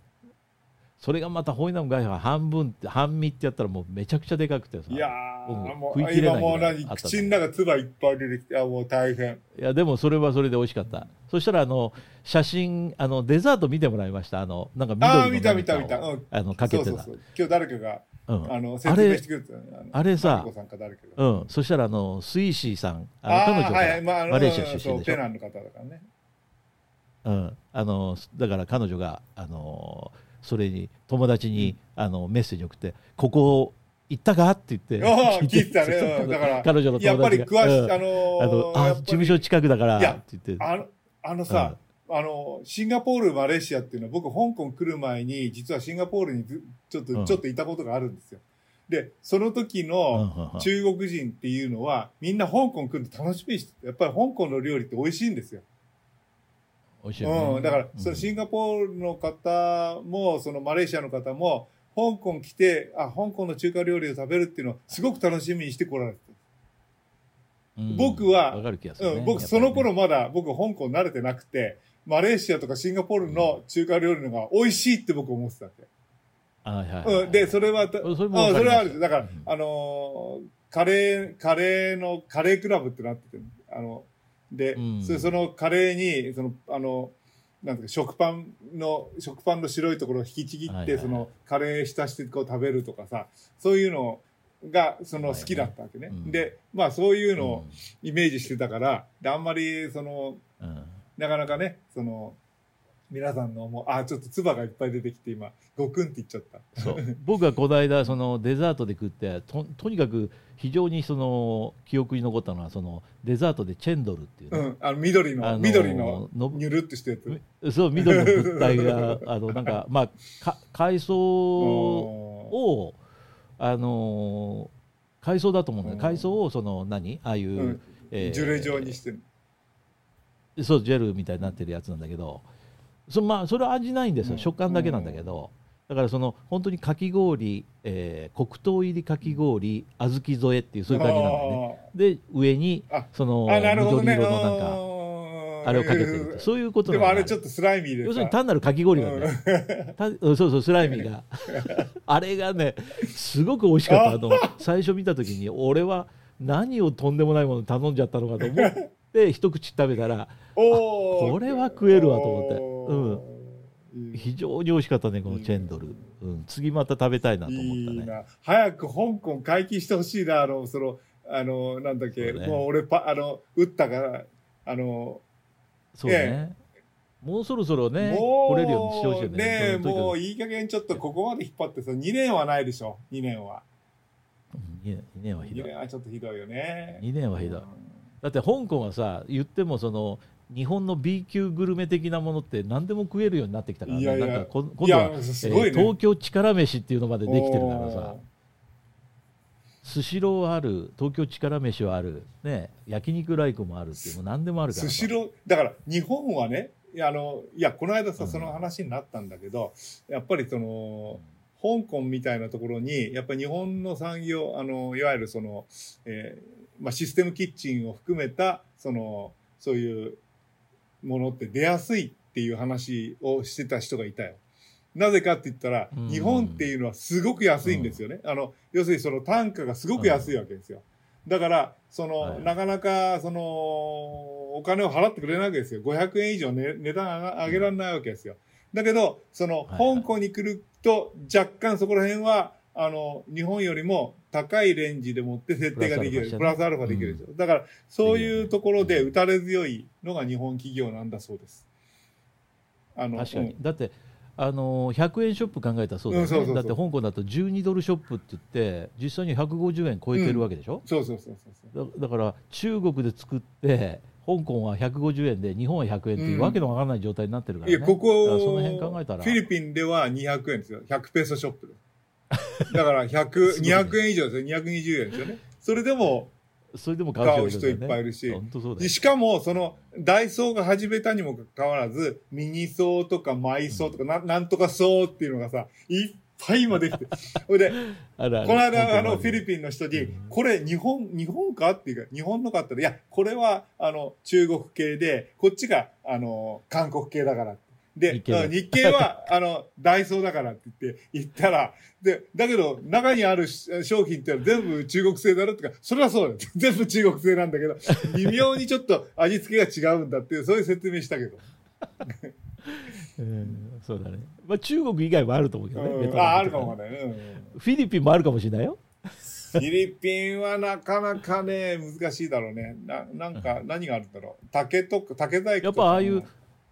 それがまたホイナムガイファ半分って半身ってやったらもうめちゃくちゃでかくてさ。いやうんー、もう、食い切れない口の中唾いっぱい出てきて、あ、もう大変。いやでもそれはそれで美味しかった。そしたらあの写真あのデザート見てもらいました。あのなんか緑のあー見た見た見た。うん。あのかけてた。そうそうそう。今日誰かが、うん。あの、あ説明れしてくれてたね。あれさマリコさんか誰かが。うん、そしたらあのスイーシーさん。あのあ彼女がーはいはい、まあ、マレーシア出身でしょ。ペナンの方だからね。うん、あのだから彼女があのそれに友達に、あのメッセージ送って「ここ行ったか?」って言って聞いてたね。うん。だから、彼女のやっぱり友達が詳しい、うん。あのーあ事務所近くだからって言って。あの、あのさ、あの、シンガポール、マレーシアっていうのは、僕、香港来る前に、実はシンガポールにずちょっと、うん。ちょっといたことがあるんですよ。で、その時うんの中国人っていうのは、みんな香港来ると楽しみにしてて、やっぱり香港の料理って美味しいんですよ。美味しいよね。うん。だから、うん。そのシンガポールの方も、そのマレーシアの方も、香港来て、あ、香港の中華料理を食べるっていうのをすごく楽しみにしてこられてた。うん。僕はね、うん、僕、その頃まだ、僕、香港慣れてなくて、マレーシアとかシンガポールの中華料理のが美味しいって僕思ってたわけ。はいはいはい。うん、で、それは、たそれあそれはある。だから、うん。あのーカレー、カレーの、カレークラブってなってて、あの、で、うん。そそのカレーに、その、あの、なんか、食パンの、食パンの白いところを引きちぎって、はいはいはい。その、カレー浸してこう食べるとかさ、そういうのが、その、はいはい好きだったわけね。うん。で、まあ、そういうのをイメージしてたから、で、あんまり、その、なかなかね、その、皆さんのもう、あ、ちょっと唾がいっぱい出てきて、今、ゴクンって言っちゃった。そう。僕はこの間そのデザートで食ってととにかく非常にその記憶に残ったのはそのデザートでチェンドルっていうね、うん、あの、緑の、あのー緑の、のニュルってしたやつ。そう緑の物体が あのなんかまあか海藻おをあの海藻だと思うんだようん。海藻をその何？ああいう、うん。えージュレ状にしてる。そうジェルみたいになってるやつなんだけどそ,、まあ、それは味ないんですよ、うん。食感だけなんだけど、だからその本当にかき氷、えー黒糖入りかき氷小豆添えっていうそういう感じなんだよね。で上にあその。緑色のなんかかあれをかけてるそういうことでもあれちょっとスライミーでさ。要するに単なるかき氷なんだよ、たうんそうそうスライミーが。あれがねすごく美味しかったあの。最初見た時に俺は何をとんでもないもの頼んじゃったのかと思って一口食べたらこれは食えるわと思っておーいい非常に美味しかったねこのチェンドル、うん、次また食べたいなと思ったね。いいな。早く香港解禁してほしいな、あの、その、あの、なんだっけ、そうね。もう俺パ、あの、打ったから、あの、そうね、もうそろそろねもう、来れるようにしてほしいよね。ねもういい加減ちょっとここまで引っ張ってさ、2年はないでしょ、2年は。うん2年はひ2どい。年はちょっとひどいよね。2年はひどい。うん。だって香港はさ言ってもその日本の B 級グルメ的なものって何でも食えるようになってきたからね。いやいや。なんかこ今度は、ね。えー東京力飯っていうのまでできてるからさ。スシローはある東京力飯はあるね焼肉ライクもあるっていうもう何でもあるからさ。スシロー、だから日本はね、いや、あの、いや、この間さ、うん。その話になったんだけど、やっぱりその、香港みたいなところに、やっぱり日本の産業、あの、いわゆるその、えーまあ、システムキッチンを含めた、その、そういうものって出やすいっていう話をしてた人がいたよ。なぜかって言ったら、うん日本っていうのはすごく安いんですよね。あの、要するにその単価がすごく安いわけですよ。だから、その、はいなかなか、その、お金を払ってくれないわけですよ。500円以上、ね、値段上が上げられないわけですよ。だけど、その、はいはい香港に来ると、若干そこら辺は、あの、日本よりも高いレンジでもって設定ができる。ププラスアルファできるでしょ。だから、そういうところで打たれ強いのが日本企業なんだそうです。あの、確かに、うんだってあのー100円ショップ考えたらそうだよね、だって香港だと12ドルショップって言って実際に150円超えてるわけでしょ、そうそうそうそうそう。だだから中国で作って香港は150円で日本は100円っていううんわけのわからない状態になってるからね、いや、ここ、だからその辺考えたらフィリピンでは200円ですよ。100ペソショップで。だから100、すごいね200円以上ですよ。220円ですよね。それでも、それでも買買うう人いっぱいいるし本当そうだよしかも、その、ダイソーが始めたにもかかわらず、ミニソーとかマイソーとか、ななんとかソーっていうのがさ、いっぱい今できて。ほいで、この間、あの、フィリピンの人にうん、これ、日本、日本かっていうか、日本のかったら、いや、これは、あの、中国系で、こっちが、あの、韓国系だから。で、日系だあの日系は、あの、ダイソーだからって言って、言ったら、で、だけど、中にあるし商品って全部中国製だろってか、それはそうだよ。全部中国製なんだけど、微妙にちょっと味付けが違うんだっていう、そういう説明したけど。うんそうだね、まあ、中国以外もあると思うけどね、うんあ、あるかもわかんないね。うんフィリピンもあるかもしれないよフィリピンはなかなかね、難しいだろうね。ななんか、何があるんだろう。竹とか、竹細工とか。やっぱああいう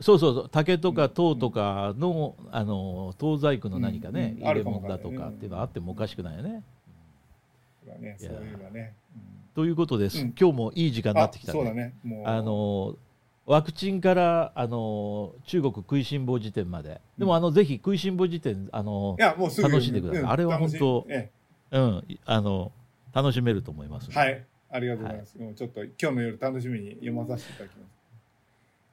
そうそうそう。竹とか銅とかの,、あの東細工の何かね、入れ物だとかっていうのはあってもおかしくないよね。ということです、うん。今日もいい時間になってきた。あのワクチンからあの中国食いしん坊辞典まで、でもあのぜひ食いしん坊辞典あのう。楽しんでください。うん。あれは本当うん、あの楽しめると思いますえはい。ありがとうございます。もうちょっと、今日の夜楽しみに読まさせていただきます。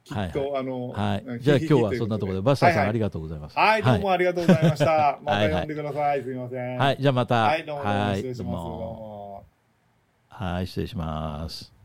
きっと、あの、はいうん、じゃあ今日はそんなところでバッサーさん、はいありがとうございます。はい、はい、どうもありがとうございました。またはい読んでください。すみません。はい、じゃあまた。はい、どうも失礼します。はい、失礼します。